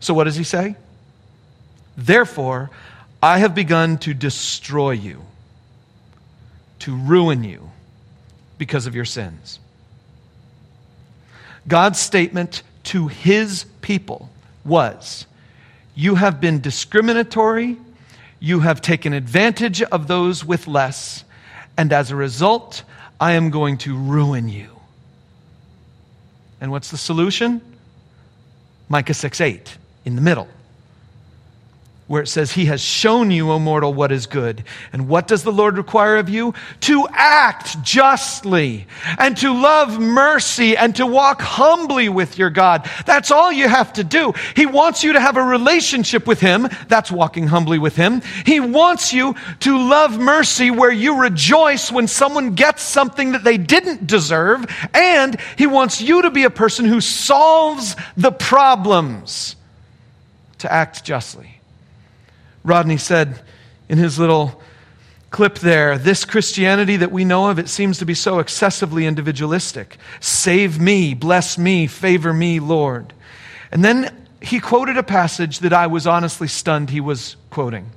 So, what does he say? Therefore, I have begun to destroy you, to ruin you because of your sins. God's statement to his people was you have been discriminatory. You have taken advantage of those with less. And as a result, I am going to ruin you. And what's the solution? Micah 6 8 in the middle where it says, He has shown you, O mortal, what is good. And what does the Lord require of you? To act justly and to love mercy and to walk humbly with your God. That's all you have to do. He wants you to have a relationship with Him. That's walking humbly with Him. He wants you to love mercy where you rejoice when someone gets something that they didn't deserve. And He wants you to be a person who solves the problems to act justly. Rodney said in his little clip there this Christianity that we know of, it seems to be so excessively individualistic. Save me, bless me, favor me, Lord. And then he quoted a passage that I was honestly stunned he was quoting.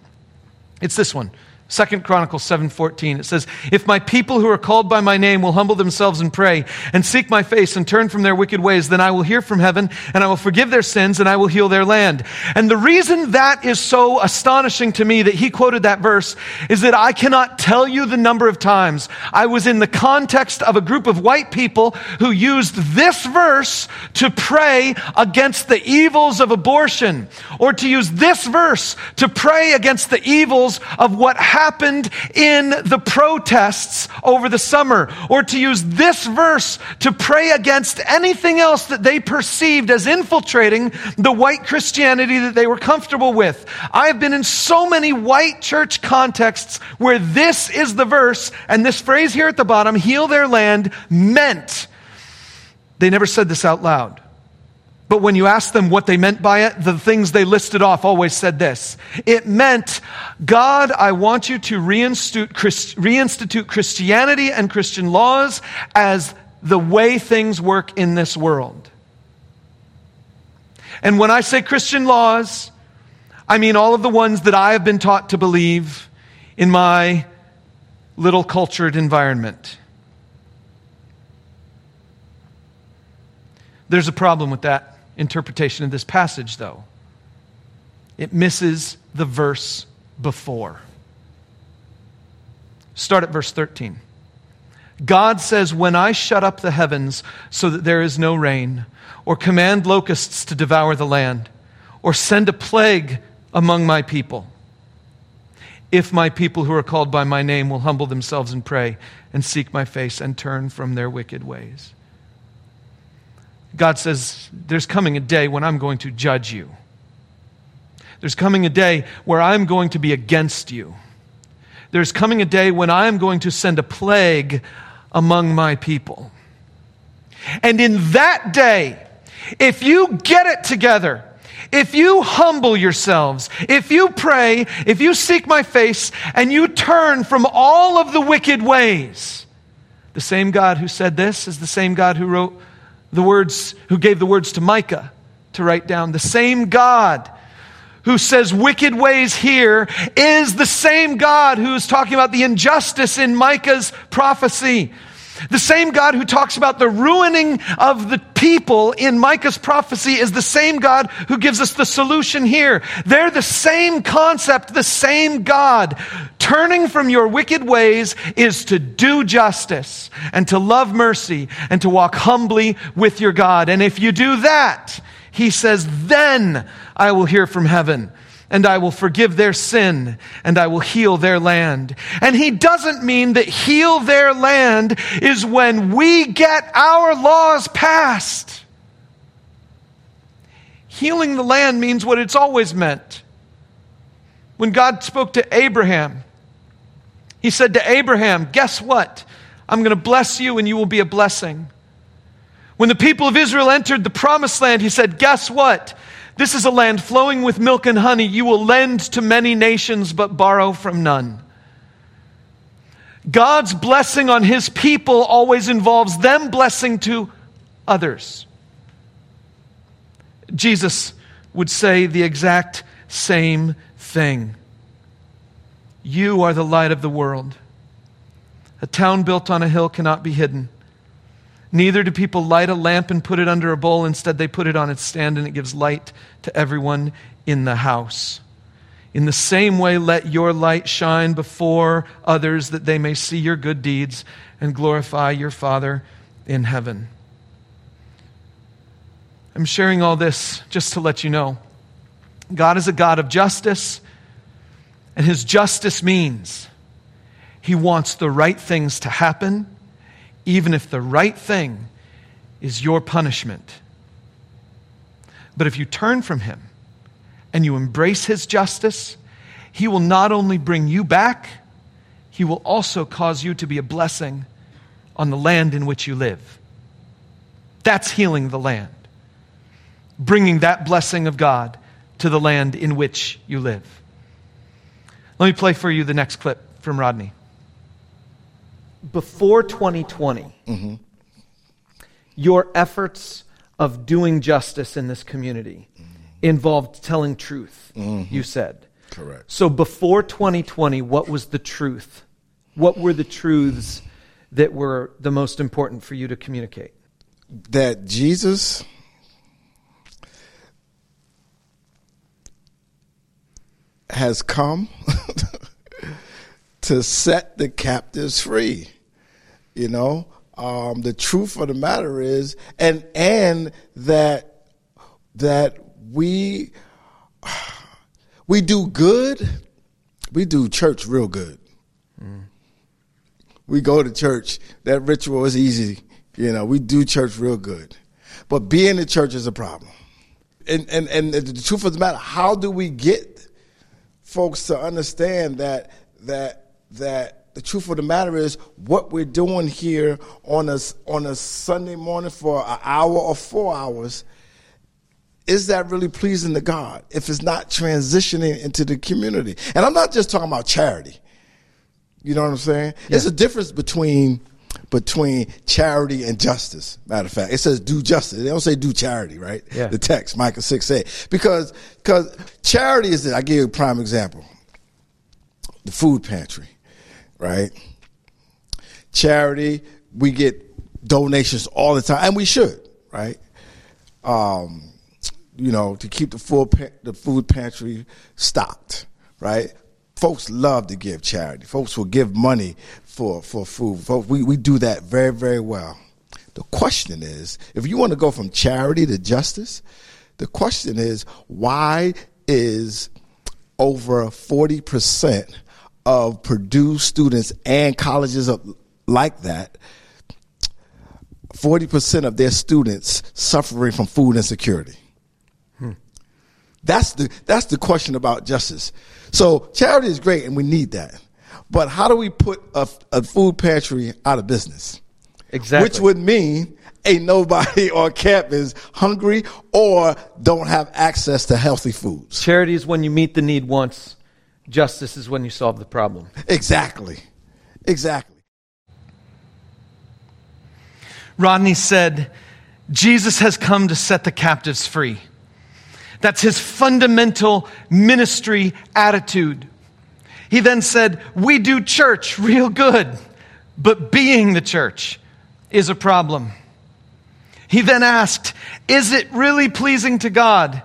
It's this one. Second Chronicles 7:14 it says, "If my people who are called by my name will humble themselves and pray and seek my face and turn from their wicked ways, then I will hear from heaven and I will forgive their sins and I will heal their land." And the reason that is so astonishing to me that he quoted that verse is that I cannot tell you the number of times I was in the context of a group of white people who used this verse to pray against the evils of abortion or to use this verse to pray against the evils of what happened happened in the protests over the summer, or to use this verse to pray against anything else that they perceived as infiltrating the white Christianity that they were comfortable with. I have been in so many white church contexts where this is the verse, and this phrase here at the bottom, heal their land, meant. They never said this out loud. But when you ask them what they meant by it, the things they listed off always said this. It meant, God, I want you to reinstitute Christianity and Christian laws as the way things work in this world. And when I say Christian laws, I mean all of the ones that I have been taught to believe in my little cultured environment. There's a problem with that interpretation of this passage, though. It misses the verse before. Start at verse 13. God says, When I shut up the heavens so that there is no rain, or command locusts to devour the land, or send a plague among my people, if my people who are called by my name will humble themselves and pray and seek my face and turn from their wicked ways. God says, There's coming a day when I'm going to judge you. There's coming a day where I'm going to be against you. There's coming a day when I'm going to send a plague among my people. And in that day, if you get it together, if you humble yourselves, if you pray, if you seek my face, and you turn from all of the wicked ways, the same God who said this is the same God who wrote the words, who gave the words to Micah to write down. The same God who says wicked ways here is the same God who's talking about the injustice in Micah's prophecy. The same God who talks about the ruining of the people in Micah's prophecy is the same God who gives us the solution here. They're the same concept, the same God. Turning from your wicked ways is to do justice and to love mercy and to walk humbly with your God. And if you do that, he says, then I will hear from heaven and I will forgive their sin, and I will heal their land. And he doesn't mean that heal their land is when we get our laws passed. Healing the land means what it's always meant. When God spoke to Abraham, he said to Abraham, Guess what? I'm going to bless you, and you will be a blessing. When the people of Israel entered the promised land, he said, Guess what? This is a land flowing with milk and honey. You will lend to many nations, but borrow from none. God's blessing on his people always involves them blessing to others. Jesus would say the exact same thing. You are the light of the world. A town built on a hill cannot be hidden. Neither do people light a lamp and put it under a bowl. Instead, they put it on its stand and it gives light to everyone in the house. In the same way, let your light shine before others that they may see your good deeds and glorify your Father in heaven. I'm sharing all this just to let you know God is a God of justice, and his justice means he wants the right things to happen even if the right thing is your punishment. But if you turn from him and you embrace his justice, he will not only bring you back, he will also cause you to be a blessing on the land in which you live. That's healing the land, bringing that blessing of God to the land in which you live. Let me play for you the next clip from Rodney before 2020, mm-hmm. your efforts of doing justice in this community mm-hmm. involved telling truth, mm-hmm. you said.
Correct.
So before 2020, what was the truth? What were the truths that were the most important for you to communicate?
That Jesus has come to set the captives free. You know, um, the truth of the matter is, and and that that we we do good we do church real good. Mm. We go to church. That ritual is easy. You know, we do church real good. But being in church is a problem. And, and, and the truth of the matter, how do we get folks to understand that, that, that the truth of the matter is what we're doing here on a, on a Sunday morning for an hour or four hours is that really pleasing to God if it's not transitioning into the community? And I'm not just talking about charity. You know what I'm saying? Yeah. There's a difference between between charity and justice. Matter of fact, it says do justice. They don't say do charity, right?
Yeah.
The text, Micah 6 8. Because because charity is I give you a prime example. The food pantry, right? Charity, we get donations all the time, and we should, right? Um, you know, to keep the full pa- the food pantry stocked, right? Folks love to give charity. Folks will give money for for food. Folks, we we do that very very well. The question is, if you want to go from charity to justice, the question is, why is over forty percent of Purdue students and colleges of, like that 40% of their students suffering from food insecurity. Hmm. That's the, that's the question about justice. So charity is great and we need that. But how do we put a, a food pantry out of business?
Exactly.
Which would mean ain't nobody on campus hungry or don't have access to healthy foods.
Charity is when you meet the need once. Justice is when you solve the problem.
Exactly. Exactly.
Rodney said, Jesus has come to set the captives free. That's his fundamental ministry attitude. He then said, We do church real good, but being the church is a problem. He then asked, Is it really pleasing to God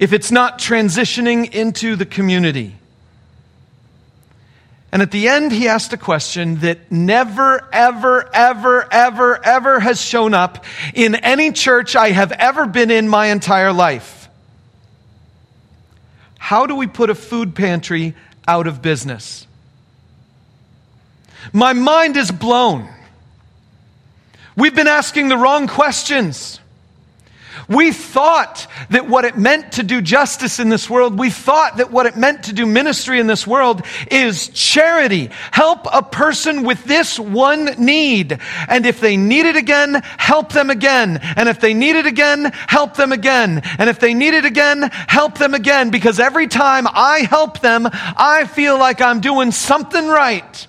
if it's not transitioning into the community? And at the end, he asked a question that never, ever, ever, ever, ever has shown up in any church I have ever been in my entire life. How do we put a food pantry out of business? My mind is blown. We've been asking the wrong questions. We thought that what it meant to do justice in this world, we thought that what it meant to do ministry in this world is charity. Help a person with this one need. And if they need it again, help them again. And if they need it again, help them again. And if they need it again, help them again. Because every time I help them, I feel like I'm doing something right.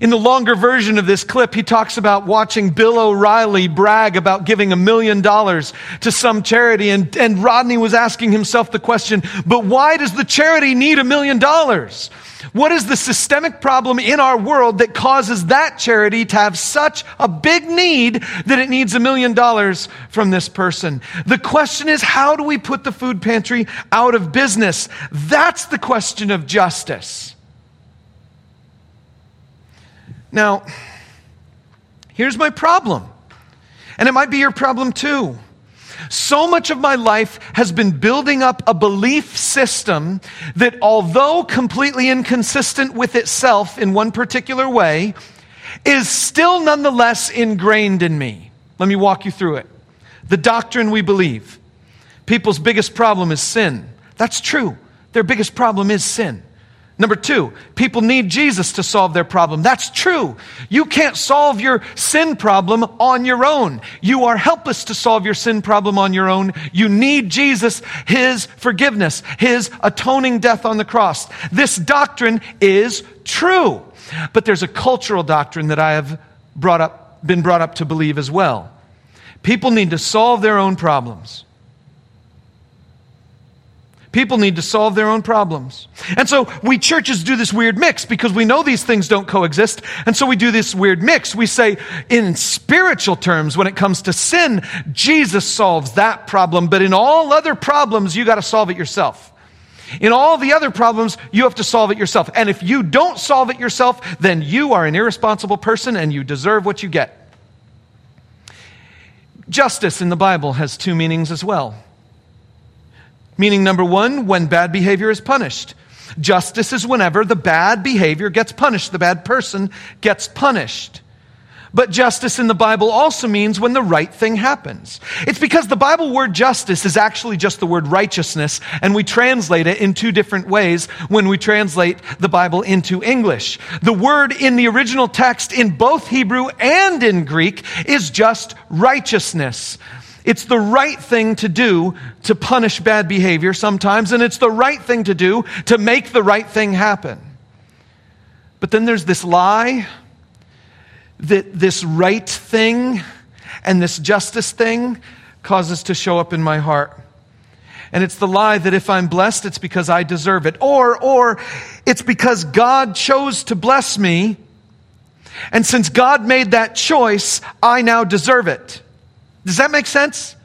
In the longer version of this clip, he talks about watching Bill O'Reilly brag about giving a million dollars to some charity. And, and Rodney was asking himself the question, but why does the charity need a million dollars? What is the systemic problem in our world that causes that charity to have such a big need that it needs a million dollars from this person? The question is, how do we put the food pantry out of business? That's the question of justice. Now, here's my problem, and it might be your problem too. So much of my life has been building up a belief system that, although completely inconsistent with itself in one particular way, is still nonetheless ingrained in me. Let me walk you through it. The doctrine we believe. People's biggest problem is sin. That's true. Their biggest problem is sin. Number two, people need Jesus to solve their problem. That's true. You can't solve your sin problem on your own. You are helpless to solve your sin problem on your own. You need Jesus, His forgiveness, His atoning death on the cross. This doctrine is true. But there's a cultural doctrine that I have brought up, been brought up to believe as well. People need to solve their own problems. People need to solve their own problems. And so we churches do this weird mix because we know these things don't coexist. And so we do this weird mix. We say, in spiritual terms, when it comes to sin, Jesus solves that problem. But in all other problems, you got to solve it yourself. In all the other problems, you have to solve it yourself. And if you don't solve it yourself, then you are an irresponsible person and you deserve what you get. Justice in the Bible has two meanings as well. Meaning, number one, when bad behavior is punished. Justice is whenever the bad behavior gets punished, the bad person gets punished. But justice in the Bible also means when the right thing happens. It's because the Bible word justice is actually just the word righteousness, and we translate it in two different ways when we translate the Bible into English. The word in the original text in both Hebrew and in Greek is just righteousness. It's the right thing to do to punish bad behavior sometimes, and it's the right thing to do to make the right thing happen. But then there's this lie that this right thing and this justice thing causes to show up in my heart. And it's the lie that if I'm blessed, it's because I deserve it. Or, or it's because God chose to bless me. And since God made that choice, I now deserve it. Does that make sense?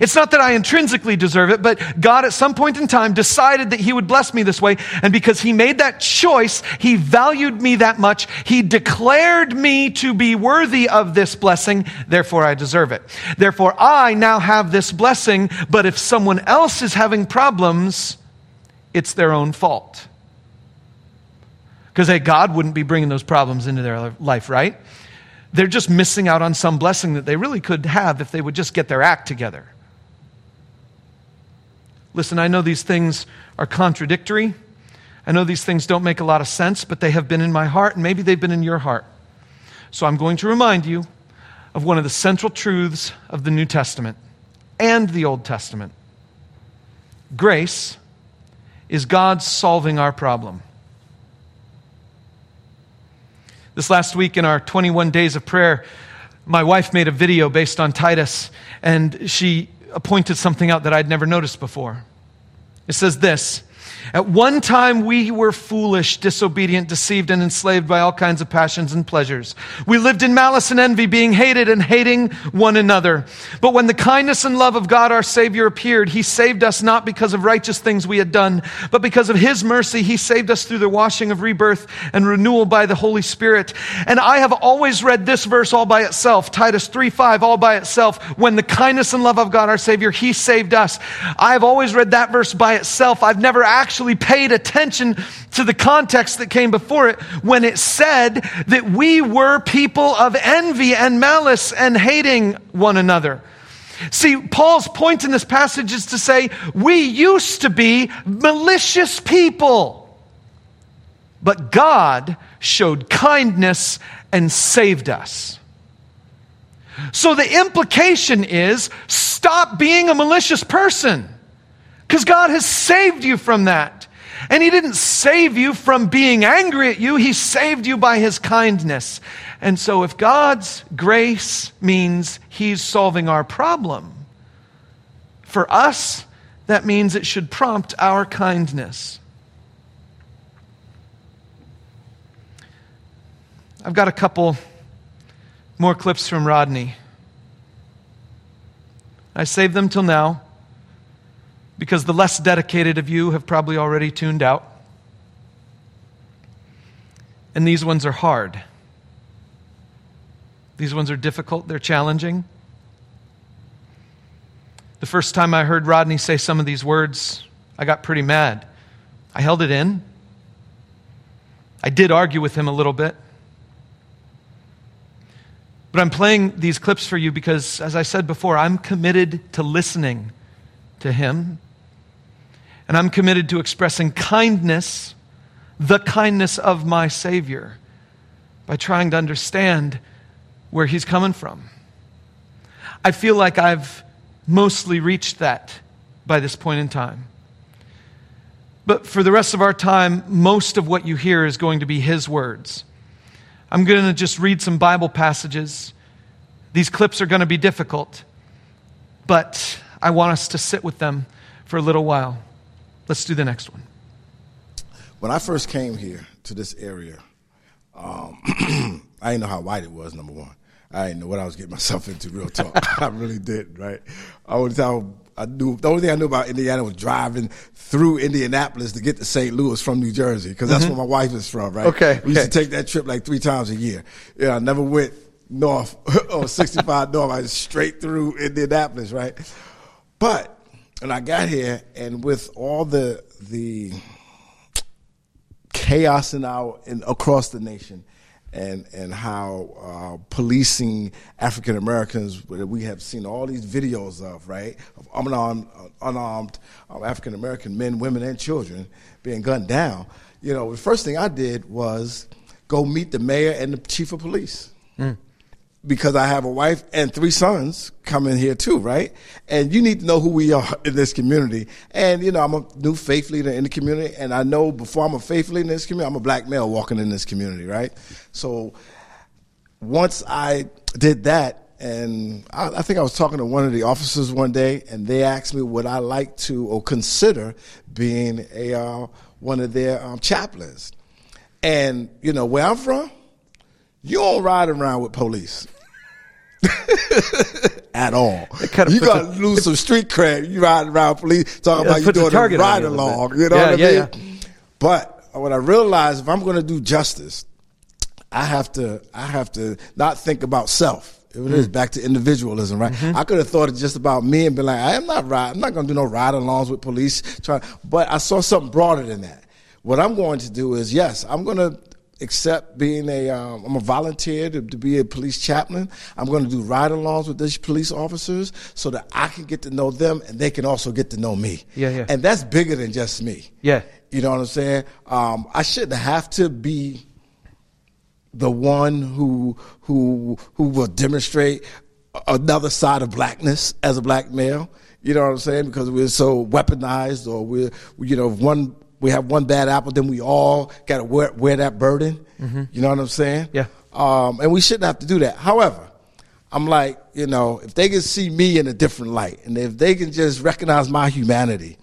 It's not that I intrinsically deserve it, but God at some point in time decided that He would bless me this way. And because He made that choice, He valued me that much. He declared me to be worthy of this blessing. Therefore, I deserve it. Therefore, I now have this blessing. But if someone else is having problems, it's their own fault. Because hey, God wouldn't be bringing those problems into their life, right? They're just missing out on some blessing that they really could have if they would just get their act together. Listen, I know these things are contradictory. I know these things don't make a lot of sense, but they have been in my heart, and maybe they've been in your heart. So I'm going to remind you of one of the central truths of the New Testament and the Old Testament. Grace is God solving our problem. This last week in our 21 days of prayer, my wife made a video based on Titus, and she pointed something out that I'd never noticed before. It says this at one time, we were foolish, disobedient, deceived, and enslaved by all kinds of passions and pleasures. We lived in malice and envy, being hated and hating one another. But when the kindness and love of God our Savior appeared, He saved us not because of righteous things we had done, but because of His mercy. He saved us through the washing of rebirth and renewal by the Holy Spirit. And I have always read this verse all by itself, Titus 3 5, all by itself. When the kindness and love of God our Savior, He saved us. I have always read that verse by itself. I've never actually actually paid attention to the context that came before it when it said that we were people of envy and malice and hating one another. See, Paul's point in this passage is to say, we used to be malicious people, but God showed kindness and saved us. So the implication is stop being a malicious person. Because God has saved you from that. And He didn't save you from being angry at you, He saved you by His kindness. And so, if God's grace means He's solving our problem, for us, that means it should prompt our kindness. I've got a couple more clips from Rodney. I saved them till now because the less dedicated of you have probably already tuned out. And these ones are hard. These ones are difficult, they're challenging. The first time I heard Rodney say some of these words, I got pretty mad. I held it in. I did argue with him a little bit. But I'm playing these clips for you because, as I said before, I'm committed to listening to him and I'm committed to expressing kindness, the kindness of my Savior, by trying to understand where He's coming from. I feel like I've mostly reached that by this point in time. But for the rest of our time, most of what you hear is going to be His words. I'm going to just read some Bible passages. These clips are going to be difficult, but I want us to sit with them for a little while. Let's do the next one.
When I first came here to this area, um, I didn't know how white it was, number one. I didn't know what I was getting myself into, real talk. I really did, right? Only time I knew, the only thing I knew about Indiana was driving through Indianapolis to get to St. Louis from New Jersey, because that's mm-hmm. where my wife is from, right?
Okay.
We used
okay.
to take that trip like three times a year. Yeah, I never went north or 65 north. I was straight through Indianapolis, right? But and I got here, and with all the the chaos in our in, across the nation, and and how uh, policing African Americans we have seen all these videos of right of unarmed unarmed uh, African American men, women, and children being gunned down. You know, the first thing I did was go meet the mayor and the chief of police. Mm because I have a wife and three sons coming here too, right? And you need to know who we are in this community. And you know, I'm a new faith leader in the community, and I know before I'm a faith leader in this community, I'm a black male walking in this community, right? So once I did that, and I, I think I was talking to one of the officers one day, and they asked me would I like to or consider being a uh, one of their um, chaplains. And you know where I'm from, you don't ride around with police. at all. You got to lose some street cred. You ride around police talking yeah, about you doing a ride along. You know yeah, what I yeah, mean? But what I realized, if I'm going to do justice, I have to I have to not think about self. It mm. is back to individualism, right? Mm-hmm. I could have thought it just about me and been like, I am not ride. I'm not going to do no ride alongs with police. But I saw something broader than that. What I'm going to do is, yes, I'm going to accept being a um, I'm a volunteer to, to, be a police chaplain. I'm going to do ride-alongs with these police officers so that I can get to know them and they can also get to know me.
Yeah, yeah.
And that's bigger than just me.
Yeah.
You know what I'm saying? Um, I shouldn't have to be the one who who who will demonstrate another side of blackness as a black male. You know what I'm saying? Because we're so weaponized, or we're you know one we have one bad apple, then we all got to wear, wear, that burden. Mm-hmm. You know what I'm saying?
Yeah.
Um, and we shouldn't have to do that. However, I'm like, you know, if they can see me in a different light, and if they can just recognize my humanity,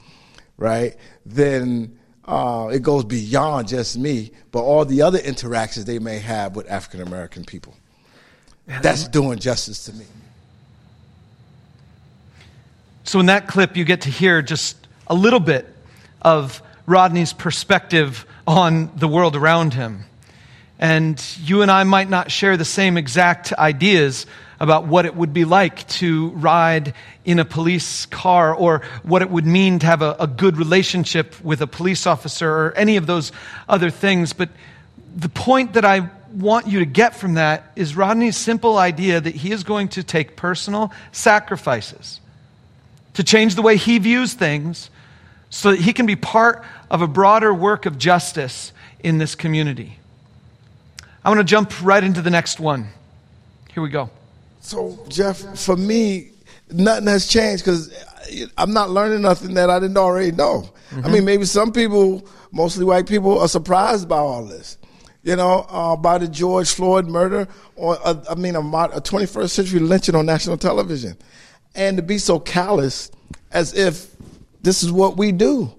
right, then uh, it goes beyond just me, but all the other interactions they may have with African American people. That's doing justice to me.
So, in that clip, you get to hear just a little bit of Rodney's perspective on the world around him. And you and I might not share the same exact ideas about what it would be like to ride in a police car or what it would mean to have a, a, good relationship with a police officer or any of those other things. But the point that I want you to get from that is Rodney's simple idea that he is going to take personal sacrifices to change the way he views things so that he can be part of a broader work of justice in this community. I want to jump right into the next one. Here we go.
So, Jeff, for me, nothing has changed because I'm not learning nothing that I didn't already know. Mm-hmm. I mean, maybe some people, mostly white people, are surprised by all this. You know, uh, by the George Floyd murder, or uh, I mean, a, a 21st century lynching on national television, and to be so callous as if this is what we do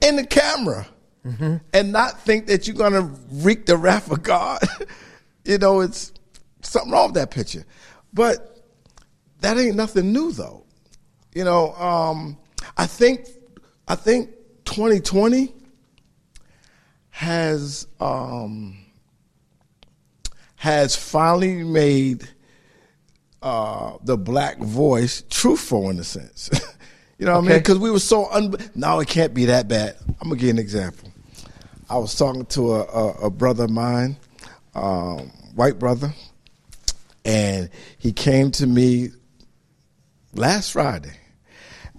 in the camera mm-hmm. and not think that you're going to wreak the wrath of God. you know, it's something wrong with that picture. But that ain't nothing new, though. You know, um, I think I think 2020 has um, has finally made uh, the black voice truthful in a sense. You know what okay. I mean? Because we were so un. Now it can't be that bad. I'm gonna give you an example. I was talking to a, a, a brother of mine, um, white brother, and he came to me last Friday,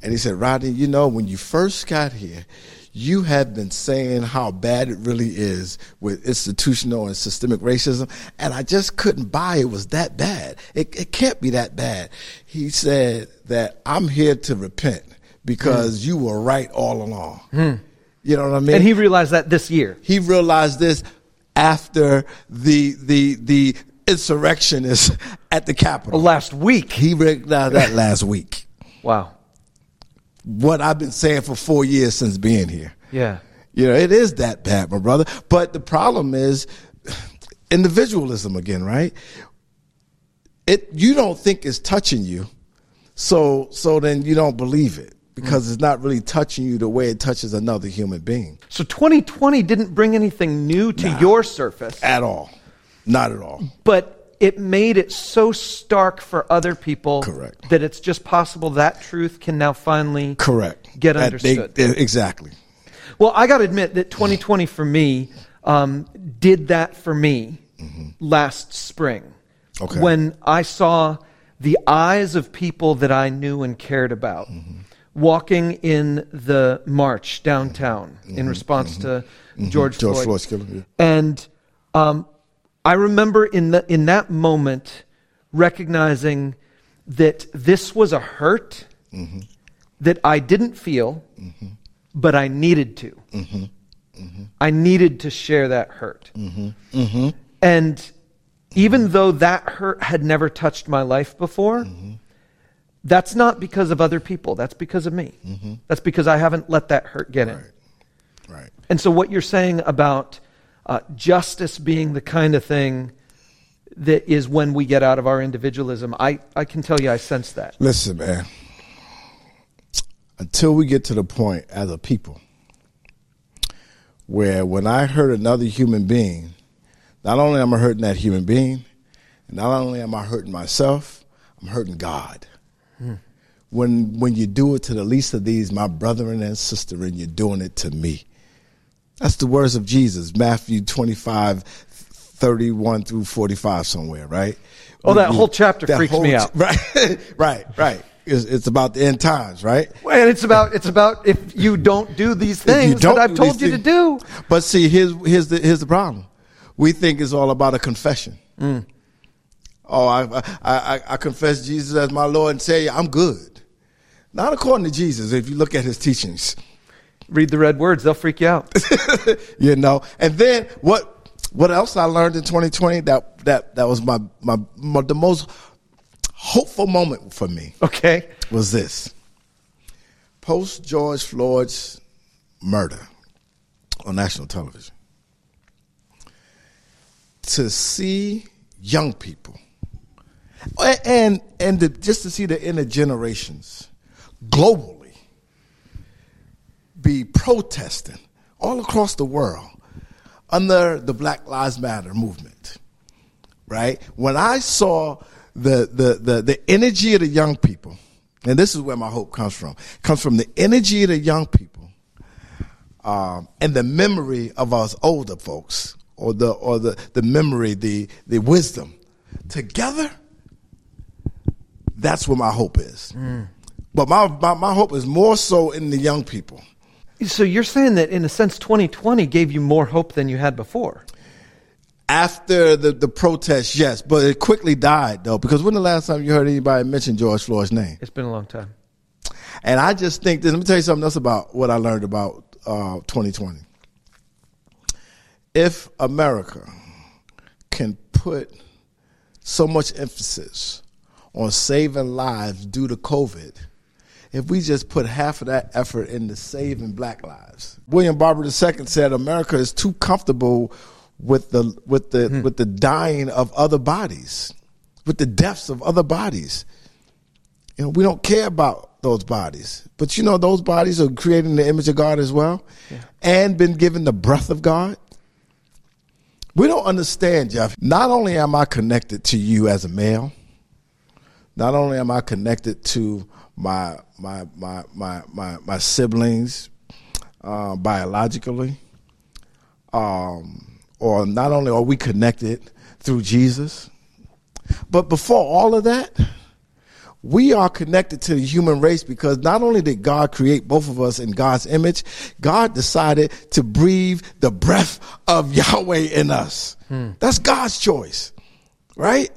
and he said, "Rodney, you know, when you first got here, you have been saying how bad it really is with institutional and systemic racism, and I just couldn't buy it was that bad. It, it can't be that bad. He said that I'm here to repent because mm. you were right all along. Mm. You know what I mean?
And he realized that this year.
He realized this after the the the insurrectionists at the Capitol.
Last week.
He recognized that last week.
Wow.
What I've been saying for four years since being here.
Yeah.
You know, it is that bad, my brother. But the problem is individualism again, right? It you don't think it's touching you, so so then you don't believe it because it's not really touching you the way it touches another human being.
So 2020 didn't bring anything new to nah, your surface
at all. Not at all.
But it made it so stark for other people
Correct.
that it's just possible that truth can now finally
Correct.
get understood.
They, exactly.
Well, I got to admit that 2020 for me um, did that for me last spring.
Okay.
When I saw the eyes of people that I knew and cared about walking in the march downtown in mm-hmm. response to mm-hmm. Mm-hmm. George,
George
Floyd.
Floyd's killing.
And um, I remember in, the, in that moment recognizing that this was a hurt that I didn't feel, but I needed to. I needed to share that hurt. And even though that hurt had never touched my life before, that's not because of other people. That's because of me. That's because I haven't let that hurt get in.
Right.
And so, what you're saying about uh, justice being the kind of thing that is when we get out of our individualism, I, I can tell you I sense that.
Listen, man. Until we get to the point as a people where when I hurt another human being, not only am I hurting that human being, not only am I hurting myself, I'm hurting God. When when you do it to the least of these, my brethren and sister, and you're doing it to me. That's the words of Jesus, Matthew 25, 31 through 45 somewhere, right?
Oh, that whole chapter freaks me
ch-
out.
Right, right, right. It's, it's about the end times, right?
And it's about it's about if you don't do these
you
things that I've told you to do.
But see, here's here's the here's the problem. We think it's all about a confession.
Mm.
Oh, I, I I I confess Jesus as my Lord and Savior. I'm good. Not according to Jesus. If you look at his teachings,
Read the red words; they'll freak you out.
you know. And then what? What else I learned in 2020? That that that was my my, my the most hopeful moment for me
Okay.
was this. Post George Floyd's murder on national television. To see young people and and to, just to see the inner generations globally be protesting all across the world under the Black Lives Matter movement right? When I saw the, the, the, the energy of the young people, and this is where my hope comes from, comes from the energy of the young people um, and the memory of us older folks, or the, or the, the memory, the, the wisdom. Together, that's where my hope is. But my, my, my hope is more so in the young people.
So you're saying that in a sense, 2020 gave you more hope than you had before.
After the, the protest, yes, but it quickly died though, because when the last time you heard anybody mention George Floyd's name?
It's been a long time.
And I just think let me tell you something else about what I learned about uh, 2020. If America can put so much emphasis on saving lives due to COVID, if we just put half of that effort into saving black lives. William Barber II said America is too comfortable with the with the hmm. with the dying of other bodies, with the deaths of other bodies. You know, we don't care about those bodies. But you know, those bodies are created in the image of God as well and been given the breath of God. We don't understand, Jeff. Not only am I connected to you as a male, not only am I connected to my my my my my, my siblings uh, biologically, um, or not only are we connected through Jesus, but before all of that, we are connected to the human race because not only did God create both of us in God's image, God decided to breathe the breath of Yahweh in us. That's God's choice, right?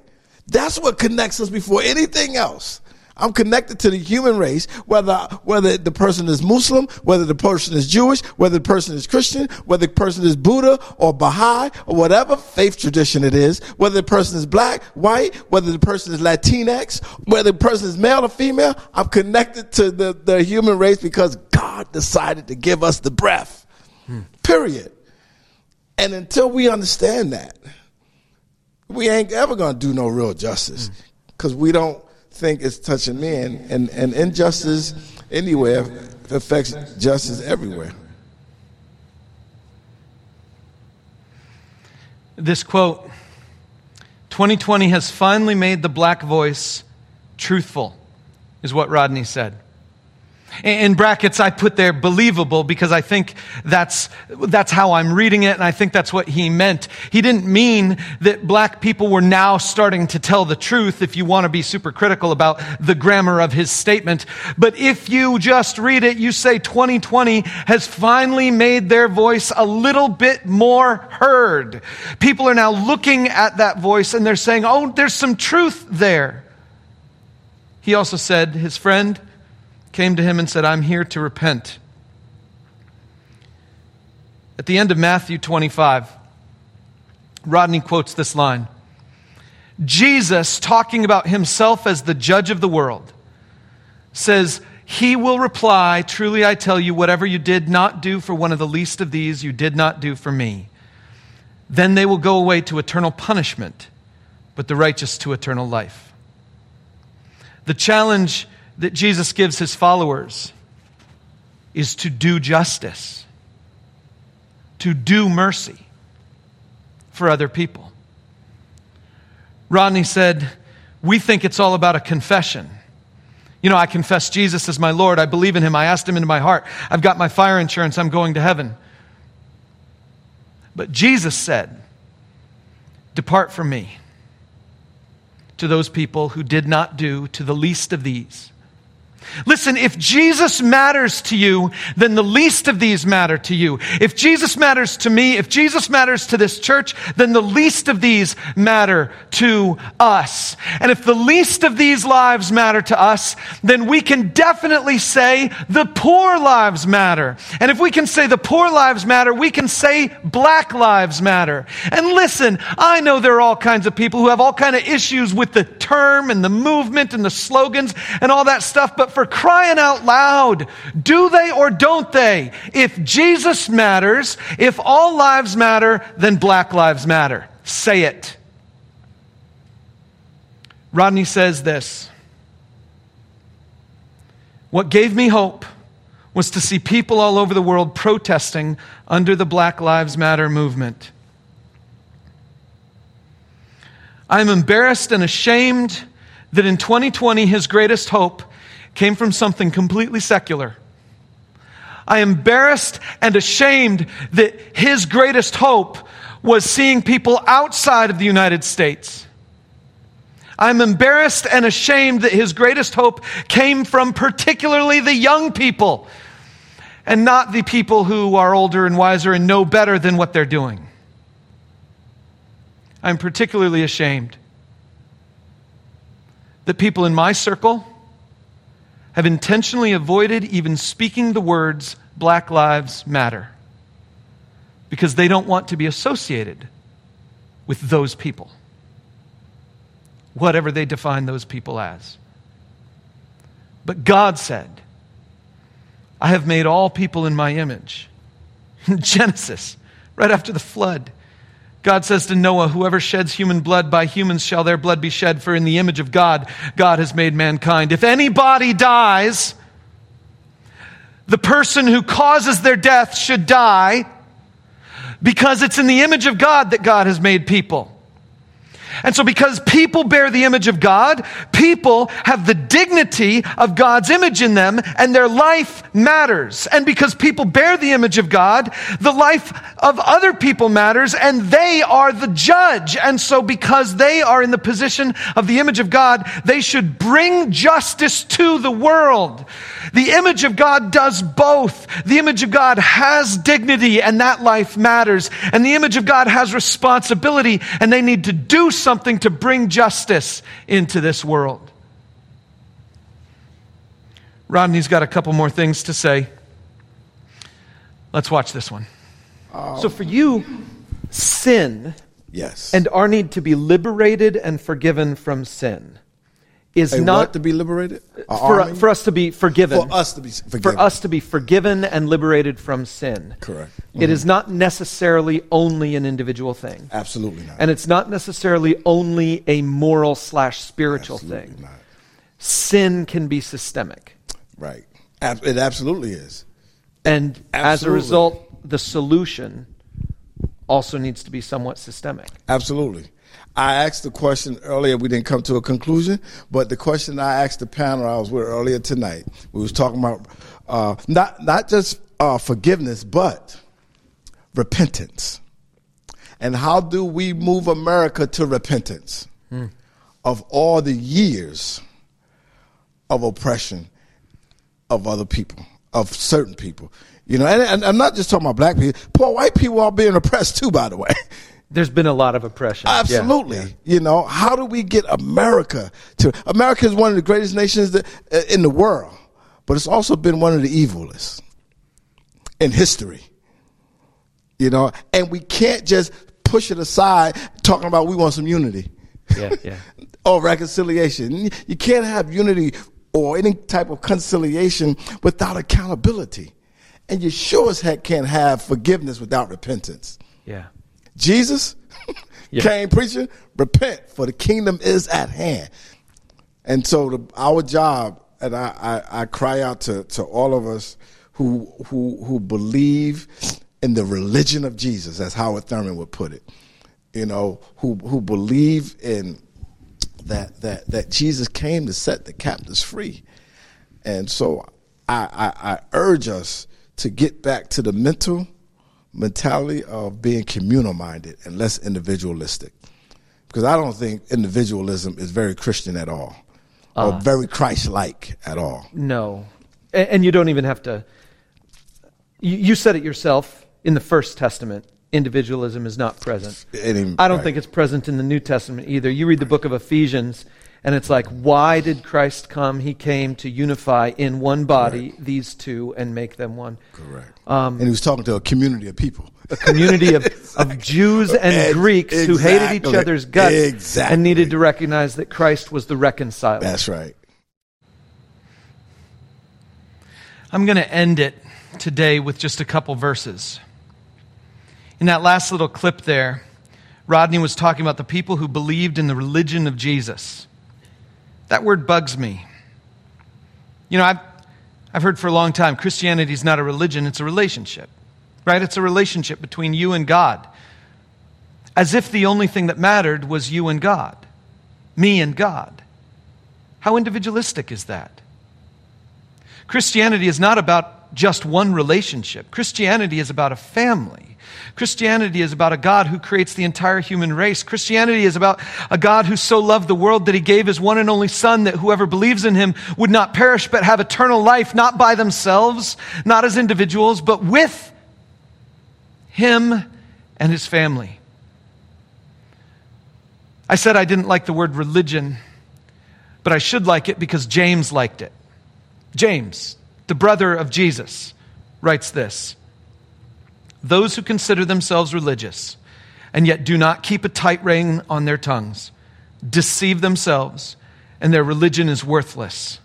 That's what connects us before anything else. I'm connected to the human race, whether whether the person is Muslim, whether the person is Jewish, whether the person is Christian, whether the person is Buddha or Baha'i or whatever faith tradition it is, whether the person is black, white, whether the person is Latinx, whether the person is male or female. I'm connected to the, the human race because God decided to give us the breath. Hmm. Period. And until we understand that, we ain't ever gonna do no real justice mm. because we don't think it's touching me and, and, and injustice anywhere affects justice everywhere
This quote 2020 has finally made the black voice truthful, is what Rodney said. In brackets, I put there believable because I think that's, that's how I'm reading it, and I think that's what he meant. He didn't mean that black people were now starting to tell the truth, if you want to be super critical about the grammar of his statement. But if you just read it, you say 2020 has finally made their voice a little bit more heard. People are now looking at that voice and they're saying, oh, there's some truth there. He also said, his friend, came to him and said, I'm here to repent. At the end of Matthew 25, Rodney quotes this line Jesus, talking about himself as the judge of the world, says, He will reply, Truly I tell you, whatever you did not do for one of the least of these, you did not do for me. Then they will go away to eternal punishment, but the righteous to eternal life. The challenge that Jesus gives his followers is to do justice, to do mercy for other people. Rodney said, We think it's all about a confession. You know, I confess Jesus as my Lord. I believe in him. I asked him into my heart. I've got my fire insurance. I'm going to heaven. But Jesus said, Depart from me to those people who did not do to the least of these Listen, if Jesus matters to you, then the least of these matter to you. If Jesus matters to me, if Jesus matters to this church, then the least of these matter to us. And if the least of these lives matter to us, then we can definitely say the poor lives matter. And if we can say the poor lives matter, we can say black lives matter. And listen, I know there are all kinds of people who have all kind of issues with the term and the movement and the slogans and all that stuff, but for crying out loud, do they or don't they? If Jesus matters, if all lives matter, then black lives matter. Say it. Rodney says this What gave me hope was to see people all over the world protesting under the Black Lives Matter movement. I'm embarrassed and ashamed that in 2020, his greatest hope came from something completely secular. I am embarrassed and ashamed that his greatest hope was seeing people outside of the United States. I'm embarrassed and ashamed that his greatest hope came from particularly the young people and not the people who are older and wiser and know better than what they're doing. I'm particularly ashamed that people in my circle have intentionally avoided even speaking the words Black Lives Matter because they don't want to be associated with those people, whatever they define those people as. But God said, I have made all people in my image. Genesis, right after the flood. God says to Noah, Whoever sheds human blood, by humans shall their blood be shed, for in the image of God, God has made mankind. If anybody dies, the person who causes their death should die because it's in the image of God that God has made people. And so, because people bear the image of God, people have the dignity of God's image in them, and their life matters. And because people bear the image of God, the life of other people matters, and they are the judge. And so, because they are in the position of the image of God, they should bring justice to the world. The image of God does both. The image of God has dignity, and that life matters. And the image of God has responsibility, and they need to do something to bring justice into this world. Rodney's got a couple more things to say. Let's watch this one. Um, so, for you, sin
yes.
and our need to be liberated and forgiven from sin is
a
not
to be liberated?
For, for, us to be forgiven.
For us to be forgiven.
For us to be forgiven and liberated from sin.
Correct.
Mm-hmm. it is not necessarily only an individual thing.
Absolutely not.
And it's not necessarily only a moral slash spiritual absolutely thing. not. sin can be systemic.
Right. It absolutely is.
And absolutely. as a result the solution also needs to be somewhat systemic.
Absolutely I asked the question earlier. We didn't come to a conclusion, but the question I asked the panel I was with earlier tonight, we was talking about uh, not not just uh, forgiveness, but repentance. And how do we move America to repentance mm. of all the years of oppression of other people, of certain people? You know, and, and I'm not just talking about black people. Poor white people are being oppressed too, by the way.
There's been a lot of oppression.
Absolutely. Yeah, yeah. You know, how do we get America to America is one of the greatest nations that, uh, in the world, but it's also been one of the evilest in history. You know, and we can't just push it aside talking about we want some unity.
Yeah, yeah.
or reconciliation. You can't have unity or any type of conciliation without accountability. And you sure as heck can't have forgiveness without repentance.
Yeah.
Jesus yeah. came preaching, repent, for the kingdom is at hand. And so the, our job, and I, I, I cry out to, to all of us who, who, who believe in the religion of Jesus, as Howard Thurman would put it, you know, who, who believe in that, that, that Jesus came to set the captives free. And so I, I, I urge us to get back to the mental mentality of being communal minded and less individualistic. Because I don't think individualism is very Christian at all uh, or very Christ like at all.
No. And, and, you don't even have to. You, you, said it yourself in the First Testament. Individualism is not present. I don't right. think it's present in the New Testament either. You read the book of Ephesians, and it's like, why did Christ come? He came to unify in one body Correct. these two and make them one.
Correct. Um, and he was talking to a community of people.
A community of, exactly. of Jews and Greeks exactly. who hated each other's guts exactly. and needed to recognize that Christ was the reconciler.
That's right.
I'm going to end it today with just a couple verses. In that last little clip there, Rodney was talking about the people who believed in the religion of Jesus. That word bugs me. You know, I've, I've heard for a long time Christianity is not a religion, it's a relationship, right? It's a relationship between you and God. As if the only thing that mattered was you and God, me and God. How individualistic is that? Christianity is not about just one relationship, Christianity is about a family. Christianity is about a God who creates the entire human race. Christianity is about a God who so loved the world that he gave his one and only Son that whoever believes in him would not perish but have eternal life, not by themselves, not as individuals, but with him and his family. I said I didn't like the word religion, but I should like it because James liked it. James, the brother of Jesus, writes this those who consider themselves religious and yet do not keep a tight rein on their tongues deceive themselves, and their religion is worthless.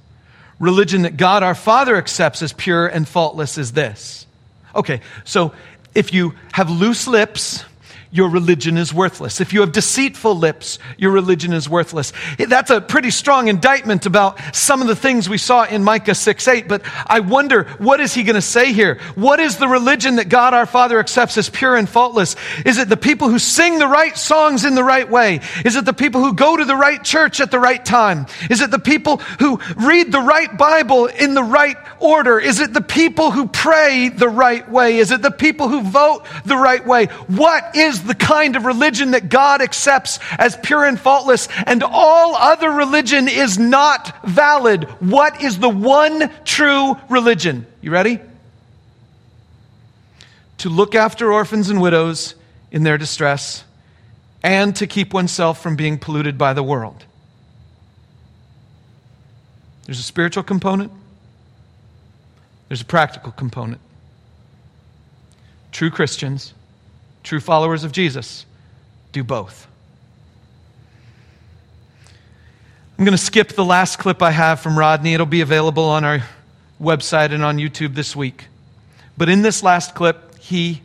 Religion that God our Father accepts as pure and faultless is this. Okay, so if you have loose lips, your religion is worthless. If you have deceitful lips, your religion is worthless. That's a pretty strong indictment about some of the things we saw in Micah 6 8. But I wonder, what is he going to say here? What is the religion that God our Father accepts as pure and faultless? Is it the people who sing the right songs in the right way? Is it the people who go to the right church at the right time? Is it the people who read the right Bible in the right order? Is it the people who pray the right way? Is it the people who vote the right way? What the kind of religion that God accepts as pure and faultless, and all other religion is not valid. What is the one true religion? You ready? To look after orphans and widows in their distress, and to keep oneself from being polluted by the world. There's a spiritual component, there's a practical component. True Christians True followers of Jesus do both. I'm going to skip the last clip I have from Rodney. It'll be available on our website and on YouTube this week. But in this last clip, he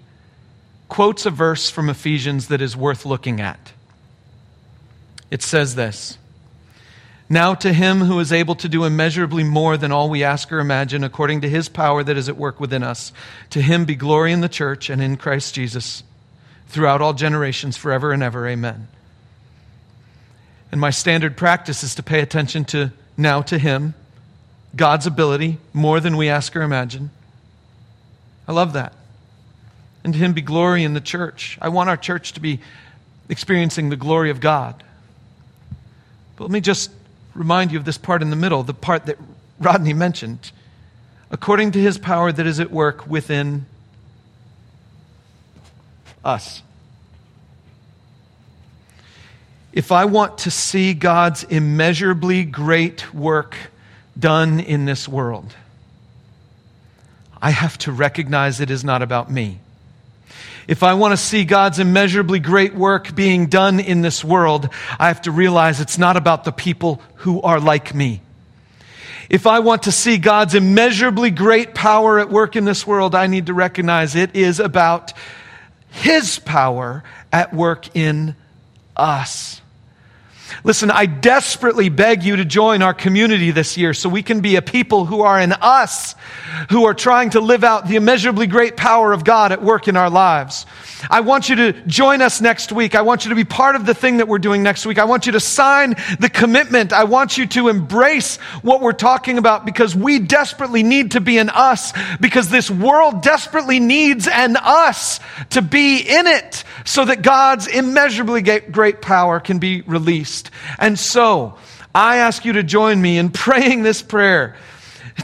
quotes a verse from Ephesians that is worth looking at. It says this Now to him who is able to do immeasurably more than all we ask or imagine, according to his power that is at work within us, to him be glory in the church and in Christ Jesus throughout all generations, forever and ever. Amen. And my standard practice is to pay attention to now to Him, God's ability, more than we ask or imagine. I love that. And to Him be glory in the church. I want our church to be experiencing the glory of God. But let me just remind you of this part in the middle, the part that Rodney mentioned. According to His power that is at work within us. If I want to see God's immeasurably great work done in this world, I have to recognize it is not about me. If I want to see God's immeasurably great work being done in this world, I have to realize it's not about the people who are like me. If I want to see God's immeasurably great power at work in this world, I need to recognize it is about His power at work in us. Listen, I desperately beg you to join our community this year so we can be a people who are in us, who are trying to live out the immeasurably great power of God at work in our lives. I want you to join us next week. I want you to be part of the thing that we're doing next week. I want you to sign the commitment. I want you to embrace what we're talking about because we desperately need to be in us because this world desperately needs an us to be in it so that God's immeasurably great power can be released. And so, I ask you to join me in praying this prayer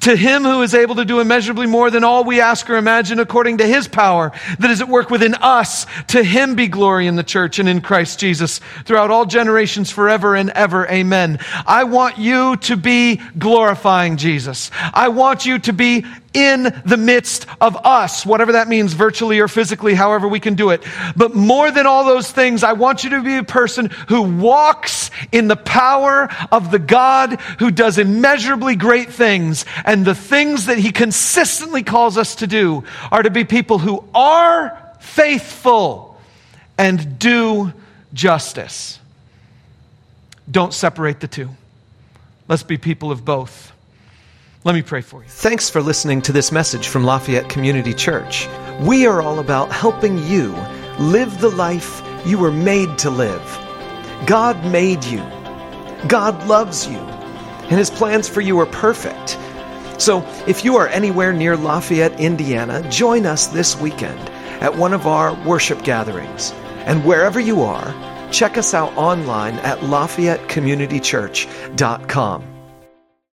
to him who is able to do immeasurably more than all we ask or imagine according to his power that is at work within us, to him be glory in the church and in Christ Jesus throughout all generations forever and ever. Amen. I want you to be glorifying Jesus. I want you to be in the midst of us, whatever that means, virtually or physically, however we can do it. But more than all those things, I want you to be a person who walks in the power of the God who does immeasurably great things. And the things that he consistently calls us to do are to be people who are faithful and do justice. Don't separate the two. Let's be people of both. Let me pray for you.
Thanks for listening to this message from Lafayette Community Church. We are all about helping you live the life you were made to live. God made you, God loves you, and His plans for you are perfect. So, if you are anywhere near Lafayette, Indiana, join us this weekend at one of our worship gatherings. And wherever you are, check us out online at LafayetteCommunityChurch.com.